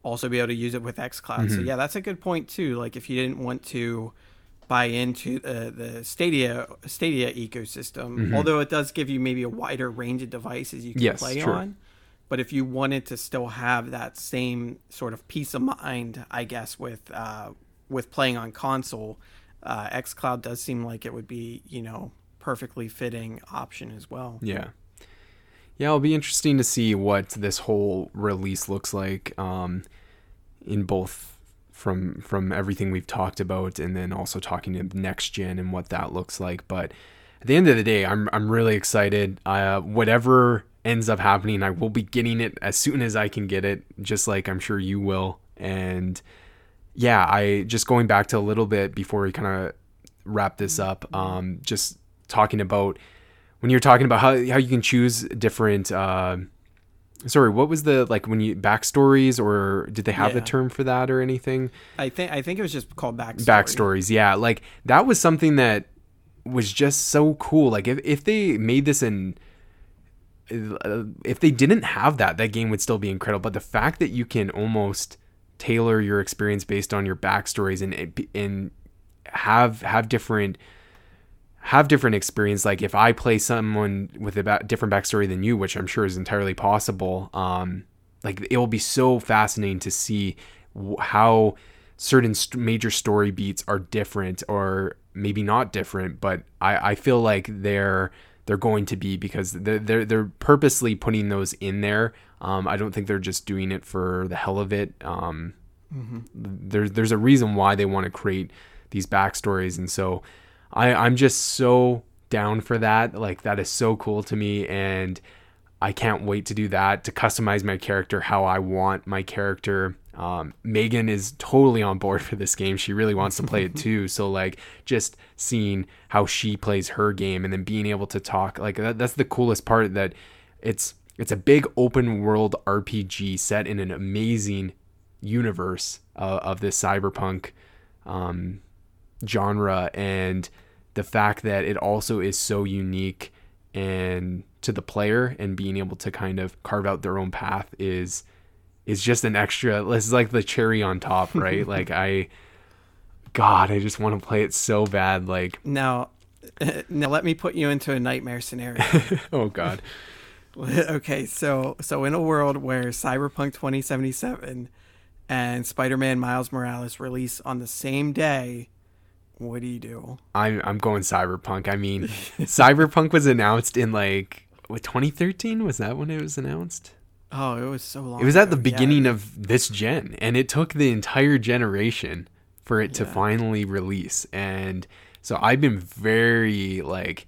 S2: also be able to use it with xCloud. Mm-hmm. So yeah, that's a good point too. Like if you didn't want to buy into the, the Stadia Stadia ecosystem, mm-hmm. although it does give you maybe a wider range of devices you can yes, play true. on but if you wanted to still have that same sort of peace of mind, I guess with uh, with playing on console, uh, XCloud does seem like it would be you know perfectly fitting option as well.
S1: Yeah. Yeah, it'll be interesting to see what this whole release looks like um, in both from from everything we've talked about and then also talking to next gen and what that looks like. But at the end of the day, I'm I'm really excited. Uh, whatever ends up happening, I will be getting it as soon as I can get it, just like I'm sure you will. And yeah, I just going back to a little bit before we kind of wrap this up, um, just talking about when you're talking about how, how you can choose different. Uh, sorry, what was the like when you backstories or did they have yeah. a term for that or anything?
S2: I think I think it was just called backstory.
S1: Backstories, yeah. Like that was something that was just so cool. Like if if they made this in if they didn't have that, that game would still be incredible. But the fact that you can almost tailor your experience based on your backstories and and have have different have different experience. Like if I play someone with a ba- different backstory than you, which I'm sure is entirely possible, um, like it will be so fascinating to see how certain st- major story beats are different or maybe not different. But I, I feel like they're they're going to be because they're they're, they're purposely putting those in there. Um, I don't think they're just doing it for the hell of it. Um, mm-hmm. There's there's a reason why they want to create these backstories, and so I I'm just so down for that. Like that is so cool to me, and I can't wait to do that to customize my character how I want my character um, Megan is totally on board for this game. She really wants to play it *laughs* too. So like just seeing how she plays her game and then being able to talk like that, that's the coolest part that it's it's a big open world RPG set in an amazing universe uh, of this cyberpunk um, genre and the fact that it also is so unique and to the player and being able to kind of carve out their own path is is just an extra. Is like the cherry on top, right? *laughs* like I, God, I just want to play it so bad. Like
S2: now, *laughs* now let me put you into a nightmare scenario. *laughs*
S1: oh God.
S2: okay, so so in a world where Cyberpunk 2077 and Spider-Man Miles Morales release on the same day, what do you do?
S1: I'm I'm going Cyberpunk. I mean, Cyberpunk was announced in like what 2013 was that when it was announced?
S2: Oh, it was so long.
S1: It was at the beginning yeah. of this gen, and it took the entire generation for it yeah. to finally release. And so I've been very like,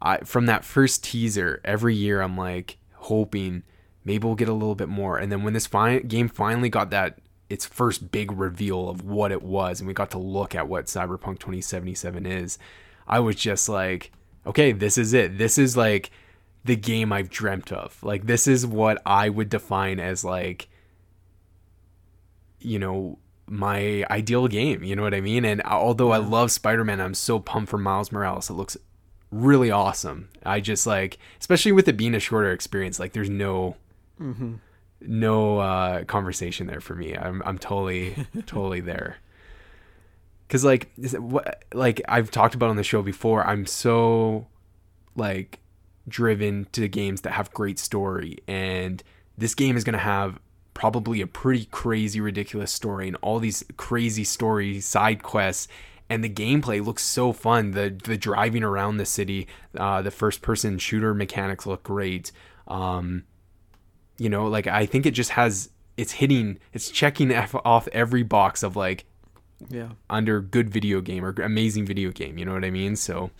S1: I from that first teaser, every year I'm like hoping maybe we'll get a little bit more. And then when this fi- game finally got that its first big reveal of what it was, and we got to look at what Cyberpunk 2077 is, I was just like, okay, this is it. This is like the game I've dreamt of. Like this is what I would define as like you know my ideal game, you know what I mean? And although I love Spider-Man, I'm so pumped for Miles Morales. It looks really awesome. I just like especially with it being a shorter experience, like there's no mm-hmm. no uh conversation there for me. I'm I'm totally *laughs* totally there. Cuz like what like I've talked about on the show before, I'm so like driven to games that have great story and this game is going to have probably a pretty crazy ridiculous story and all these crazy story side quests and the gameplay looks so fun. The the driving around the city uh, the first person shooter mechanics look great. Um, you know like i think it just has it's hitting it's checking *laughs* off every box of like
S2: yeah.
S1: under good video game or amazing video game you know what i mean? So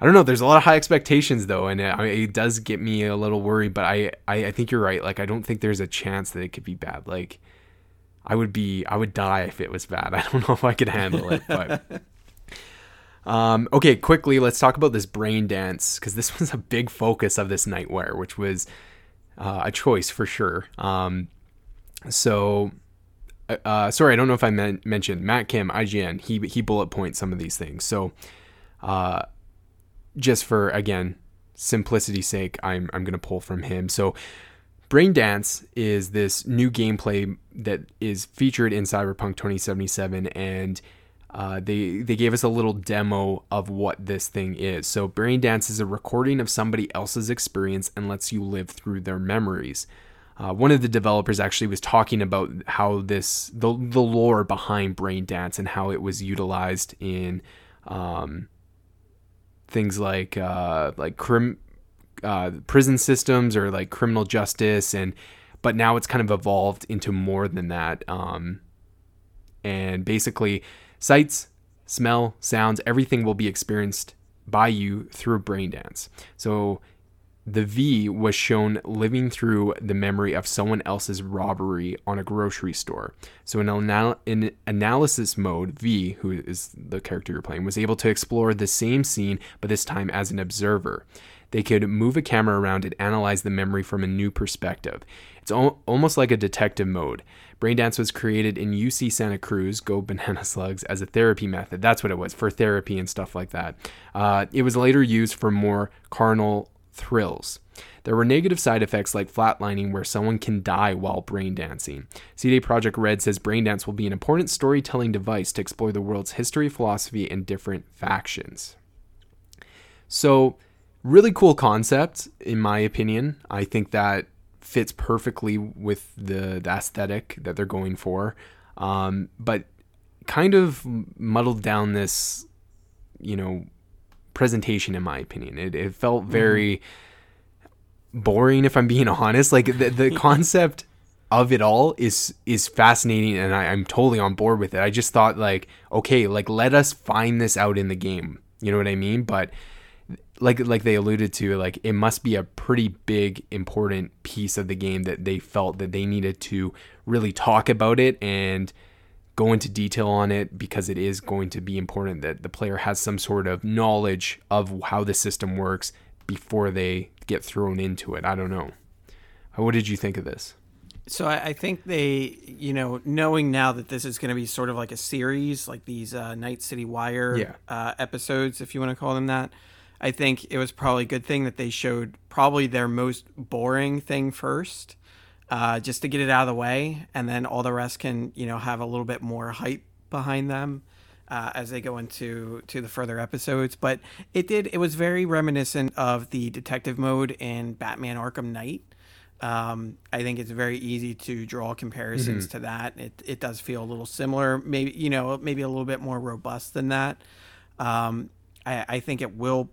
S1: I don't know. There's a lot of high expectations though, and it, I mean, it does get me a little worried. But I, I, I think you're right. Like I don't think there's a chance that it could be bad. Like I would be, I would die if it was bad. *laughs* I don't know if I could handle it. But *laughs* um, okay, quickly let's talk about this brain dance because this *laughs* was a big focus of this Night Wire, which was uh, a choice for sure. Um, so. Uh, uh sorry, I don't know if I men- mentioned Matt Kim, IGN. He he bullet points some of these things. So, uh, just for again simplicity's sake, I'm I'm gonna pull from him. So Brain Dance is this new gameplay that is featured in Cyberpunk 2077, and uh, they they gave us a little demo of what this thing is. So Brain Dance is a recording of somebody else's experience and lets you live through their memories. Uh, one of the developers actually was talking about how this the the lore behind Brain Dance and how it was utilized in um, things like uh, like crim, uh, prison systems or like criminal justice, and but now it's kind of evolved into more than that. Um, and basically, sights, smell, sounds, everything will be experienced by you through brain dance. So the V was shown living through the memory of someone else's robbery on a grocery store. So, in, anal- in, analysis mode, V, who is the character you're playing, was able to explore the same scene, but this time as an observer. They could move a camera around and analyze the memory from a new perspective. It's al- almost like a detective mode. Braindance was created in UC Santa Cruz, Go Banana *laughs* Slugs, as a therapy method. That's what it was, for therapy and stuff like that. Uh, it was later used for more carnal thrills. There were negative side effects like flatlining where someone can die while brain dancing. CD Projekt Red says brain dance will be an important storytelling device to explore the world's history, philosophy, and different factions. So, really cool concept, in my opinion. I think that fits perfectly with the, the aesthetic that they're going for. Um, but kind of muddled down this, you know, presentation, in my opinion. It, it felt mm-hmm. very mm-hmm. boring, if I'm being *laughs* honest. Like the, the *laughs* concept of it all is is fascinating, and I, I'm totally on board with it. I just thought like, okay, like let us find this out in the game. You know what I mean? But like like they alluded to, like it must be a pretty big important piece of the game that they felt that they needed to really talk about it and go into detail on it because it is going to be important that the player has some sort of knowledge of how the system works before they get thrown into it. I don't know. What did you think of this?
S2: So I, think they, you know, knowing now that this is going to be sort of like a series, like these uh, Night City Wire yeah. uh, episodes, if you want to call them that, I think it was probably a good thing that they showed probably their most boring thing first uh, just to get it out of the way, and then all the rest can you know have a little bit more hype behind them uh, as they go into to the further episodes. But it did it was very reminiscent of the detective mode in Batman Arkham Knight. Um, I think it's very easy to draw comparisons mm-hmm. to that. It it does feel a little similar, maybe you know maybe a little bit more robust than that. Um, I, I think it will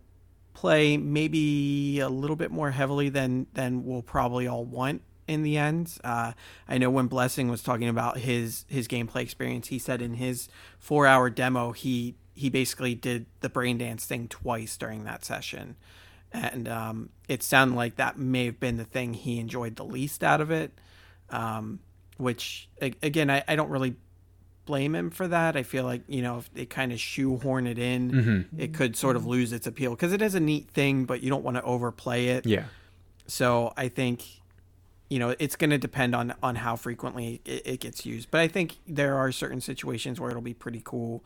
S2: play maybe a little bit more heavily than than we'll probably all want in the end. Uh, I know when Blessing was talking about his his gameplay experience, he said in his four hour demo he he basically did the brain dance thing twice during that session, and um, it sounded like that may have been the thing he enjoyed the least out of it. Um, which again, I, I don't really blame him for that. I feel like you know if they kind of shoehorn it in,
S1: Mm-hmm.
S2: it could sort of lose its appeal because it is a neat thing, but you don't want to overplay it.
S1: Yeah.
S2: So I think, you know, it's going to depend on on how frequently it, it gets used. But I think there are certain situations where it'll be pretty cool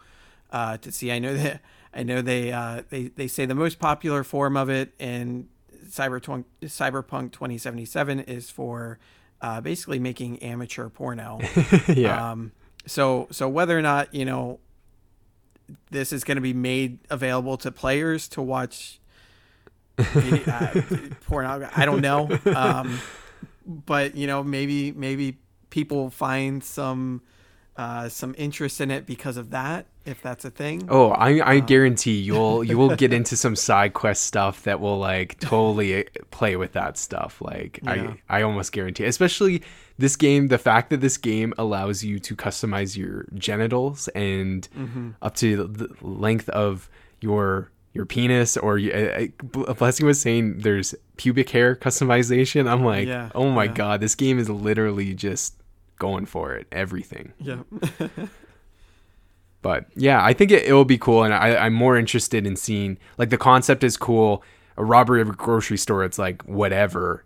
S2: uh, to see. I know that I know they uh, they they say the most popular form of it in Cyberpunk Cyberpunk 2077 is for uh, basically making amateur porno. *laughs*
S1: yeah.
S2: Um, so so whether or not you know this is going to be made available to players to watch *laughs* uh, pornography, I don't know. Um, but you know maybe maybe people find some uh, some interest in it because of that if that's a thing.
S1: Oh, I I guarantee you'll *laughs* you will get into some side quest stuff that will like totally play with that stuff. Like
S2: Yeah.
S1: I I almost guarantee, especially this game, the fact that this game allows you to customize your genitals and
S2: Mm-hmm.
S1: up to the length of your your penis or uh, Blessing was saying there's pubic hair customization. I'm like,
S2: Yeah,
S1: oh my
S2: yeah.
S1: god, this game is literally just going for it, everything.
S2: Yeah. *laughs*
S1: But yeah, I think it, it will be cool, and I, I'm more interested in seeing like the concept is cool. A robbery of a grocery store, it's like whatever.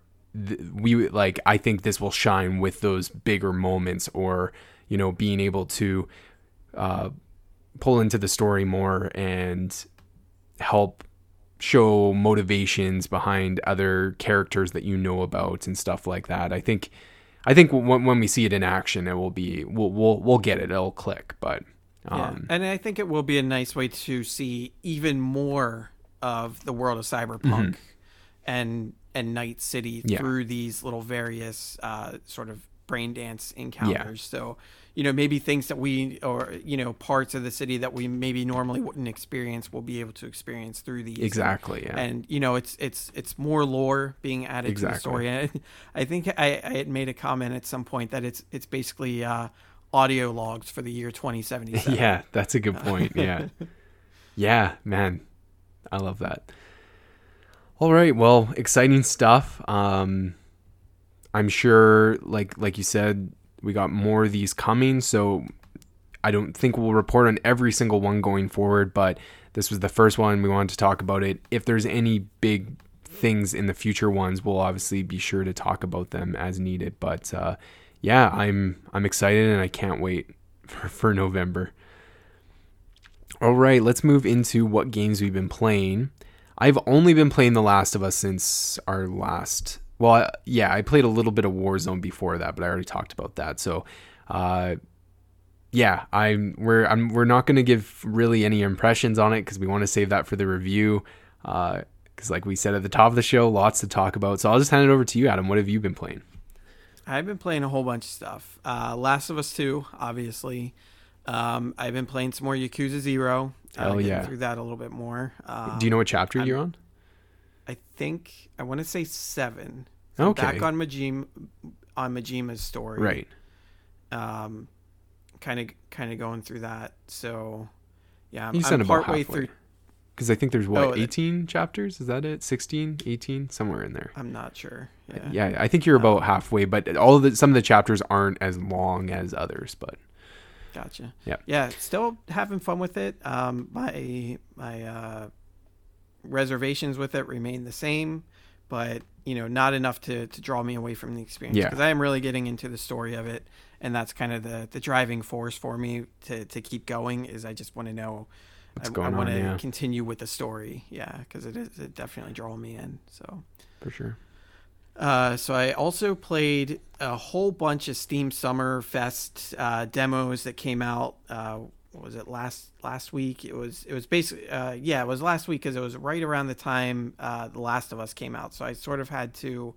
S1: We like I think this will shine with those bigger moments, or you know, being able to uh, pull into the story more and help show motivations behind other characters that you know about and stuff like that. I think I think when, when we see it in action, it will be we'll we'll, we'll get it. It'll click, but.
S2: Yeah.
S1: Um,
S2: and I think it will be a nice way to see even more of the world of cyberpunk and and Night City
S1: Mm-hmm. Yeah.
S2: through these little various uh, sort of brain dance encounters. So, you know, maybe things that we or you know parts of the city that we maybe normally wouldn't experience will be able to experience through these.
S1: Exactly. Yeah.
S2: And you know, it's it's it's more lore being added to the story. And I think I, I had made a comment at some point that it's it's basically uh, audio logs for the year *laughs* 2077.
S1: yeah, that's a good point. Yeah. *laughs* yeah, man. I love that. All right, well, exciting stuff. Um I'm sure like like you said, we got more of these coming, so I don't think we'll report on every single one going forward, but this was the first one we wanted to talk about it. If there's any big things in the future ones, we'll obviously be sure to talk about them as needed. But uh, yeah, I'm I'm excited and I can't wait *laughs* for, for November. All right, let's move into what games we've been playing. I've only been playing The Last of Us since our last. Well, I- yeah, I played a little bit of Warzone before that, but I already talked about that. So, uh, yeah, I'm we're I'm we're not going to give really any impressions on it because we want to save that for the review. Because, like we said at the top of the show, lots to talk about. So I'll just hand it over to you, Adam. What have you been playing?
S2: I've been playing a whole bunch of stuff. Uh, Last of Us 2, obviously. Um, I've been playing some more Yakuza Zero. Uh,
S1: Hell
S2: getting
S1: yeah.
S2: Through that a little bit more. Um,
S1: Do you know what chapter
S2: I'm-
S1: you're on?
S2: I think I want to say seven. So
S1: Okay.
S2: Back on Majima, on Majima's story.
S1: Right.
S2: Um, kind of, kind of going through that. So, yeah, I'm, I'm
S1: about
S2: partway
S1: halfway.
S2: through.
S1: Because I think there's what,
S2: Oh, that-
S1: 18 chapters? Is that it? 16, 18, somewhere in there.
S2: I'm not sure. Yeah.
S1: Yeah, I think you're about halfway, but all of the some of the chapters aren't as long as others. But
S2: Gotcha.
S1: Yeah.
S2: Yeah. Still having fun with it. Um, my my uh, reservations with it remain the same, but you know, not enough to, to draw me away from the experience
S1: Yeah.
S2: because I am really getting into the story of it, and that's kind of the the driving force for me to to keep going. Is I just want to know.
S1: What's
S2: I,
S1: going
S2: I want to
S1: yeah.
S2: continue with the story, yeah, because it is it definitely drawing me in. So,
S1: for sure.
S2: uh, so I also played a whole bunch of Steam Summer Fest uh, demos that came out. Uh, was it last last week? It was it was basically uh, yeah, it was last week because it was right around the time uh, The Last of Us came out. So I sort of had to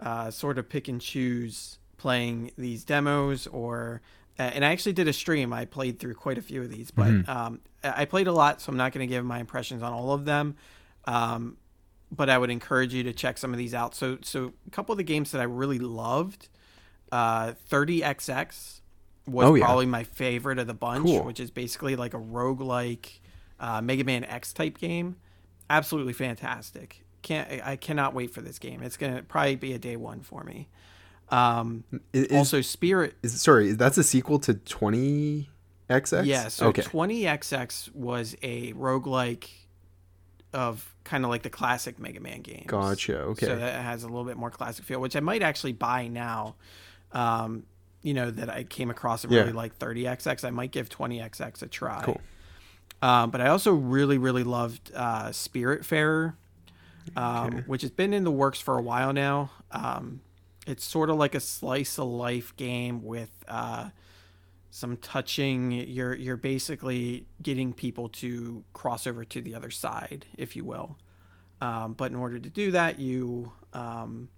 S2: uh, sort of pick and choose playing these demos or. Uh, and I actually did a stream. I played through quite a few of these, but
S1: Mhm.
S2: um, I I played a lot, so I'm not going to give my impressions on all of them. Um, but I would encourage you to check some of these out. So, so a couple of the games that I really loved, uh, 30XX was
S1: Oh, yeah.
S2: probably my favorite of the bunch,
S1: Cool.
S2: which is basically like a roguelike uh, Mega Man X type game. Absolutely fantastic. Can't I cannot wait for this game. It's gonna probably be a day one for me. Um,
S1: Is,
S2: also, Spirit.
S1: is sorry, that's a sequel to 20 XX?
S2: Yeah, so
S1: okay.
S2: 20XX was a roguelike of kind of like the classic Mega Man games.
S1: Gotcha. Okay.
S2: So that has a little bit more classic feel, which I might actually buy now. Um, you know, that I came across and
S1: Yeah.
S2: really like 30XX. I might give 20XX a try.
S1: Cool.
S2: Um, but I also really, really loved uh, Spiritfarer, um,
S1: Okay.
S2: which has been in the works for a while now. Um, it's sort of like a slice of life game with uh, some touching. You're you're basically getting people to cross over to the other side, if you will. Um, but in order to do that, you um,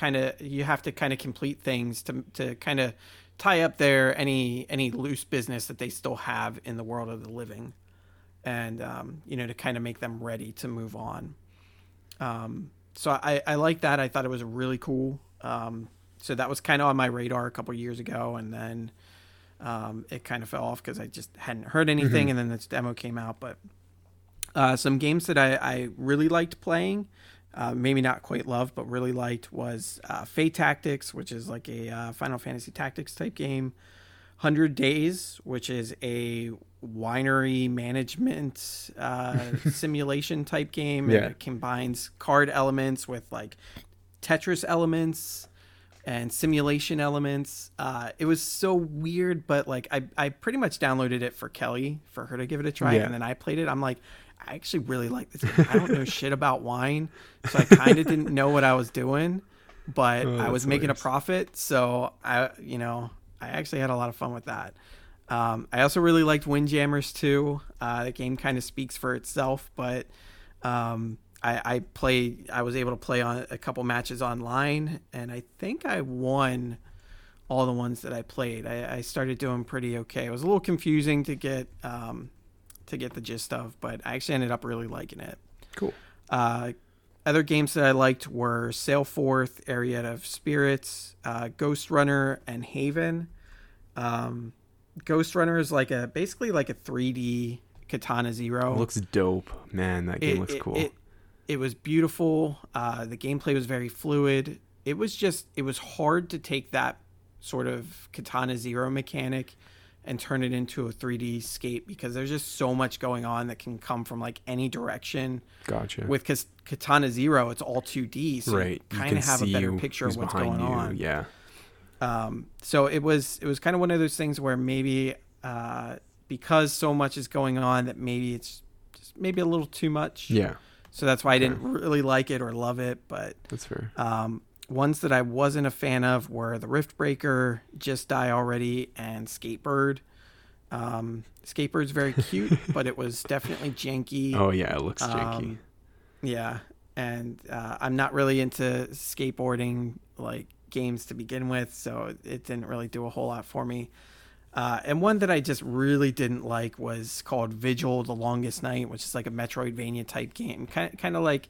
S2: kind of you have to kind of complete things to to kind of tie up their any any loose business that they still have in the world of the living, and um, you know to kind of make them ready to move on. Um, so I I like that. I thought it was really cool. Um, so that was kind of on my radar a couple years ago, and then um, it kind of fell off because I just hadn't heard anything, and then this demo came out. But uh, some games that I, I really liked playing, uh, maybe not quite loved, but really liked was uh, Fae Tactics, which is like a uh, Final Fantasy Tactics type game. Hundred Days, which is a winery management uh, *laughs* simulation type game.
S1: Yeah.
S2: It combines card elements with like Tetris elements and simulation elements. Uh, it was so weird, but like I, I pretty much downloaded it for Kelly for her to give it a try,
S1: Yeah.
S2: and then I played it. I'm like, I actually really like this. Game. I don't know *laughs* shit about wine, so I kind of didn't know what I was doing, but
S1: Oh,
S2: I was making a profit, so I, you know, I actually had a lot of fun with that. Um, I also really liked Windjammers 2. Uh, the game kind of speaks for itself, but um, I, I played. I was able to play on a couple matches online, and I think I won all the ones that I played. I, I started doing pretty okay. It was a little confusing to get um, to get the gist of, but I actually ended up really liking it.
S1: Cool.
S2: Uh, other games that I liked were Sail Forth, Arietta of Spirits, uh, Ghostrunner, and Haven. Um, Ghostrunner is like a basically like a 3D Katana Zero.
S1: It looks dope. Man, that game looks cool.
S2: It, it was beautiful. Uh, the gameplay was very fluid. It was just it was hard to take that sort of Katana Zero mechanic and turn it into a 3D skate because there's just so much going on that can come from like any direction.
S1: gotcha.
S2: With Katana Zero, it's all 2D, so
S1: right.
S2: you kind of have a better picture of what's going
S1: you.
S2: on.
S1: Yeah.
S2: Um, so it was it was kind of one of those things where maybe uh, because so much is going on that maybe it's just maybe a little too much.
S1: Yeah.
S2: So that's why I didn't really like it or love it. But
S1: That's fair.
S2: um, ones that I wasn't a fan of were the Riftbreaker, Just Die Already, and Skatebird. Um, Skatebird's very *laughs* cute, but it was definitely janky.
S1: Oh yeah, it looks janky.
S2: Um, yeah, and uh, I'm not really into skateboarding like games to begin with, so it didn't really do a whole lot for me. Uh, and one that I just really didn't like was called Vigil: The Longest Night, which is like a Metroidvania type game, kind kind of like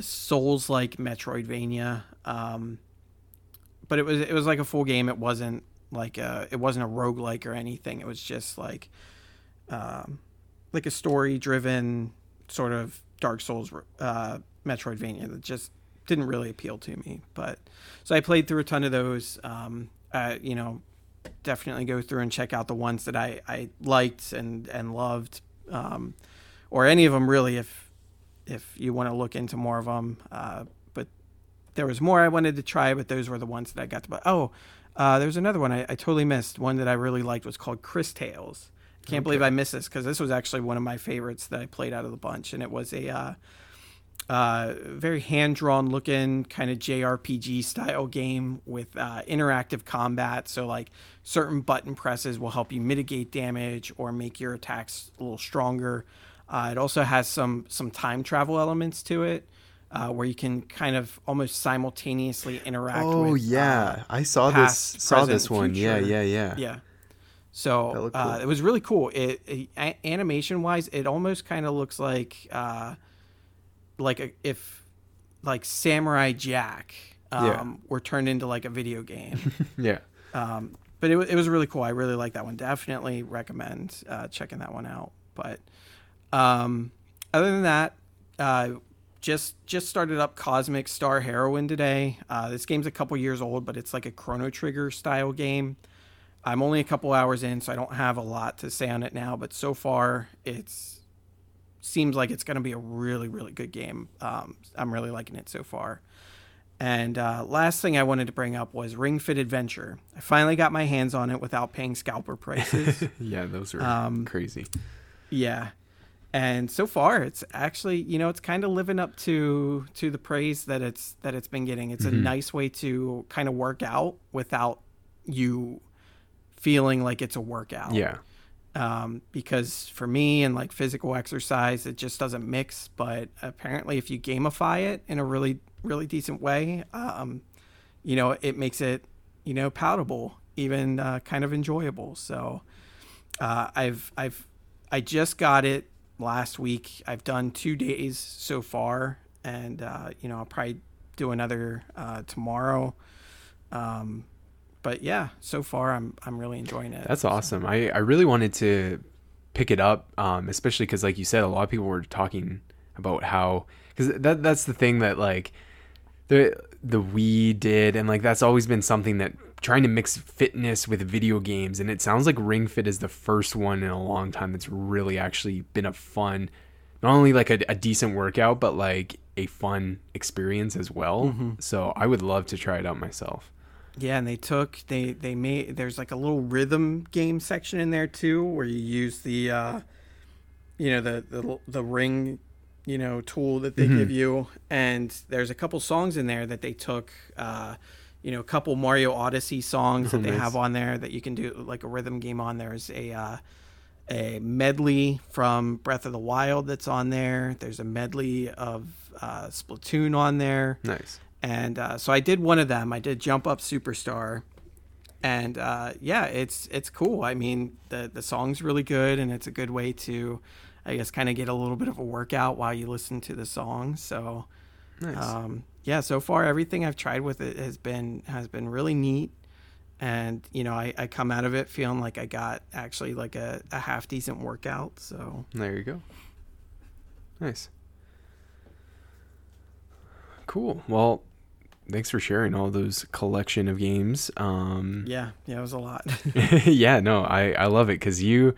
S2: Souls like Metroidvania. Um, but it was it was like a full game. It wasn't like a it wasn't a roguelike or anything. It was just like um, like a story driven sort of Dark Souls uh, Metroidvania that just didn't really appeal to me. But so I played through a ton of those. Um, uh, you know, definitely go through and check out the ones that I, I liked and and loved, um, or any of them really. If if you want to look into more of them, uh, but there was more I wanted to try, but those were the ones that I got to. But oh, uh, there's another one I, I totally missed. One that I really liked was called Cris Tales. Can't believe I missed this because this was actually one of my favorites that I played out of the bunch, and it was a uh, uh, very hand drawn looking kind of JRPG style game with uh, interactive combat. So like certain button presses will help you mitigate damage or make your attacks a little stronger. Uh, it also has some some time travel elements to it. Uh, where you can kind of almost simultaneously interact
S1: Oh
S2: with
S1: yeah,
S2: uh,
S1: I saw
S2: past,
S1: this. Saw
S2: present,
S1: this one. Yeah,
S2: future.
S1: yeah, yeah.
S2: yeah.
S1: That
S2: So uh,
S1: cool.
S2: it was really cool. It, it a- animation wise, it almost kind of looks like uh, like a, if like Samurai Jack um,
S1: Yeah.
S2: were turned into like a video game. *laughs*
S1: Yeah.
S2: um, but it, it was really cool. I really like that one. Definitely recommend uh, checking that one out. But um, other than that, uh, just just started up Cosmic Star Heroine today. Uh, this game's a couple years old, but it's like a Chrono Trigger style game. I'm only a couple hours in, so I don't have a lot to say on it now. But so far, it's seems like it's going to be a really, really good game. Um, I'm really liking it so far. And uh, last thing I wanted to bring up was Ring Fit Adventure. I finally got my hands on it without paying scalper prices. *laughs*
S1: yeah, those are um, crazy.
S2: Yeah, and so far it's actually you know it's kind of living up to to the praise that it's that it's been getting. It's mm-hmm. a nice way to kind of work out without you feeling like it's a workout.
S1: Yeah.
S2: Um, because for me and like physical exercise, it just doesn't mix. But apparently, if you gamify it in a really really decent way, um, you know, it makes it you know palatable, even uh, kind of enjoyable. So uh, I've I've I just got it last week. I've done two days so far, and uh, you know I'll probably do another uh, tomorrow. Um, but yeah, so far I'm I'm really enjoying it.
S1: That's awesome. I I really wanted to pick it up, um, especially because like you said, a lot of people were talking about how because that that's the thing that like the the Wii did, and like that's always been something that trying to mix fitness with video games, and it sounds like Ring Fit is the first one in a long time that's really actually been a fun, not only like a, a decent workout, but like a fun experience as well. Mm-hmm. So I would love to try it out myself.
S2: Yeah, and they took they they made there's like a little rhythm game section in there too, where you use the uh, you know the the the ring you know tool that they mm-hmm. give you and there's a couple songs in there that they took uh, you know a couple mario odyssey songs oh, that they nice. have on there that you can do like a rhythm game on. There's a uh, a medley from breath of the wild that's on there. There's a medley of uh, splatoon on there.
S1: Nice.
S2: And uh, so i did one of them. I did jump up superstar. And uh, yeah it's it's cool. I mean the the song's really good and it's a good way to I guess kind of get a little bit of a workout while you listen to the song. So, nice. um, yeah, so far everything I've tried with it has been has been really neat, and you know I, I come out of it feeling like I got actually like a, a half decent workout. So
S1: there you go. Nice. Cool. Well, thanks for sharing all those collection of games. Um,
S2: yeah, yeah, it was a lot. *laughs* *laughs*
S1: yeah, no, I I love it because you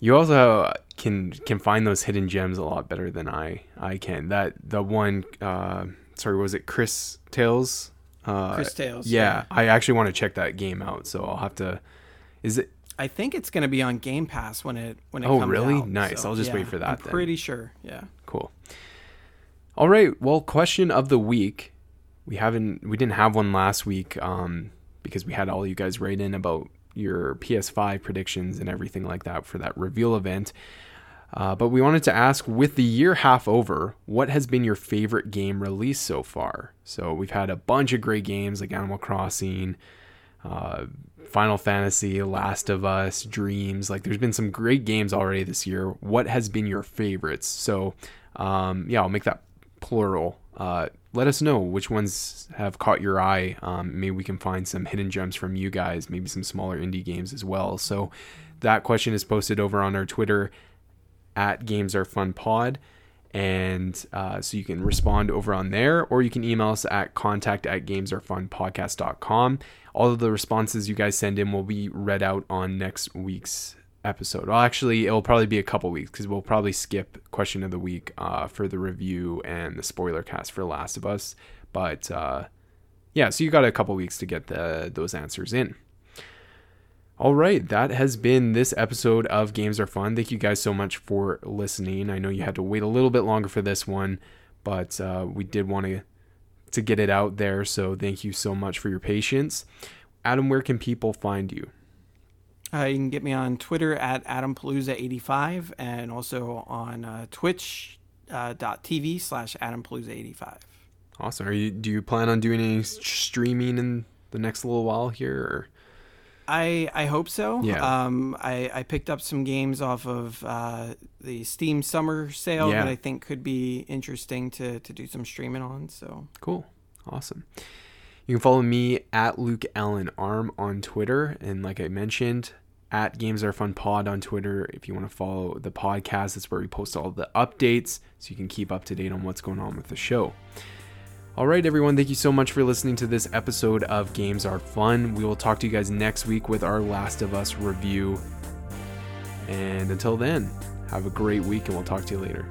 S1: you also can can find those hidden gems a lot better than I I can. That the one uh, sorry was it Cris Tales?
S2: Uh, Tales.
S1: Yeah, yeah, I actually want to check that game out, so I'll have to. Is it?
S2: I think it's going to be on Game Pass when it when it
S1: oh,
S2: comes
S1: really?
S2: out. Oh, really?
S1: Nice. So, I'll just
S2: yeah,
S1: wait for that.
S2: I'm
S1: then.
S2: pretty sure. Yeah.
S1: Cool. All right. Well, question of the week. We haven't. We didn't have one last week um, because we had all you guys write in about your PS5 predictions and everything like that for that reveal event. Uh, but we wanted to ask with the year half over, what has been your favorite game released so far? So we've had a bunch of great games like Animal Crossing, uh, Final Fantasy, Last of Us, Dreams. Like there's been some great games already this year. What has been your favorites? So um, yeah, I'll make that plural. Uh, let us know which ones have caught your eye. Um, maybe we can find some hidden gems from you guys, maybe some smaller indie games as well. So that question is posted over on our Twitter at Games Are Fun Pod. And uh, so you can respond over on there, or you can email us at contact at gamesarefunpodcast.com. All of the responses you guys send in will be read out on next week's episode. Well, actually, it'll probably be a couple weeks because we'll probably skip question of the week uh, for the review and the spoiler cast for Last of Us. But uh, yeah, so you got a couple weeks to get the those answers in. All right, that has been this episode of Games Are Fun. Thank you guys so much for listening. I know you had to wait a little bit longer for this one, but uh, we did want to to get it out there. So thank you so much for your patience. Adam, where can people find you?
S2: Uh, you can get me on Twitter at AdamPalooza85 and also on uh, Twitch.tv uh, slash AdamPalooza85.
S1: Awesome. Are you? Do you plan on doing any streaming in the next little while here? Or?
S2: I I hope so.
S1: Yeah.
S2: Um, I I picked up some games off of uh, the Steam Summer Sale yeah. that I think could be interesting to to do some streaming on. So
S1: cool. Awesome. You can follow me at Luke Allen Arm on Twitter, and like I mentioned, at Games Are Fun Pod on Twitter. If you want to follow the podcast, that's where we post all the updates, so you can keep up to date on what's going on with the show. All right, everyone, thank you so much for listening to this episode of Games Are Fun. We will talk to you guys next week with our Last of Us review. And until then, have a great week and we'll talk to you later.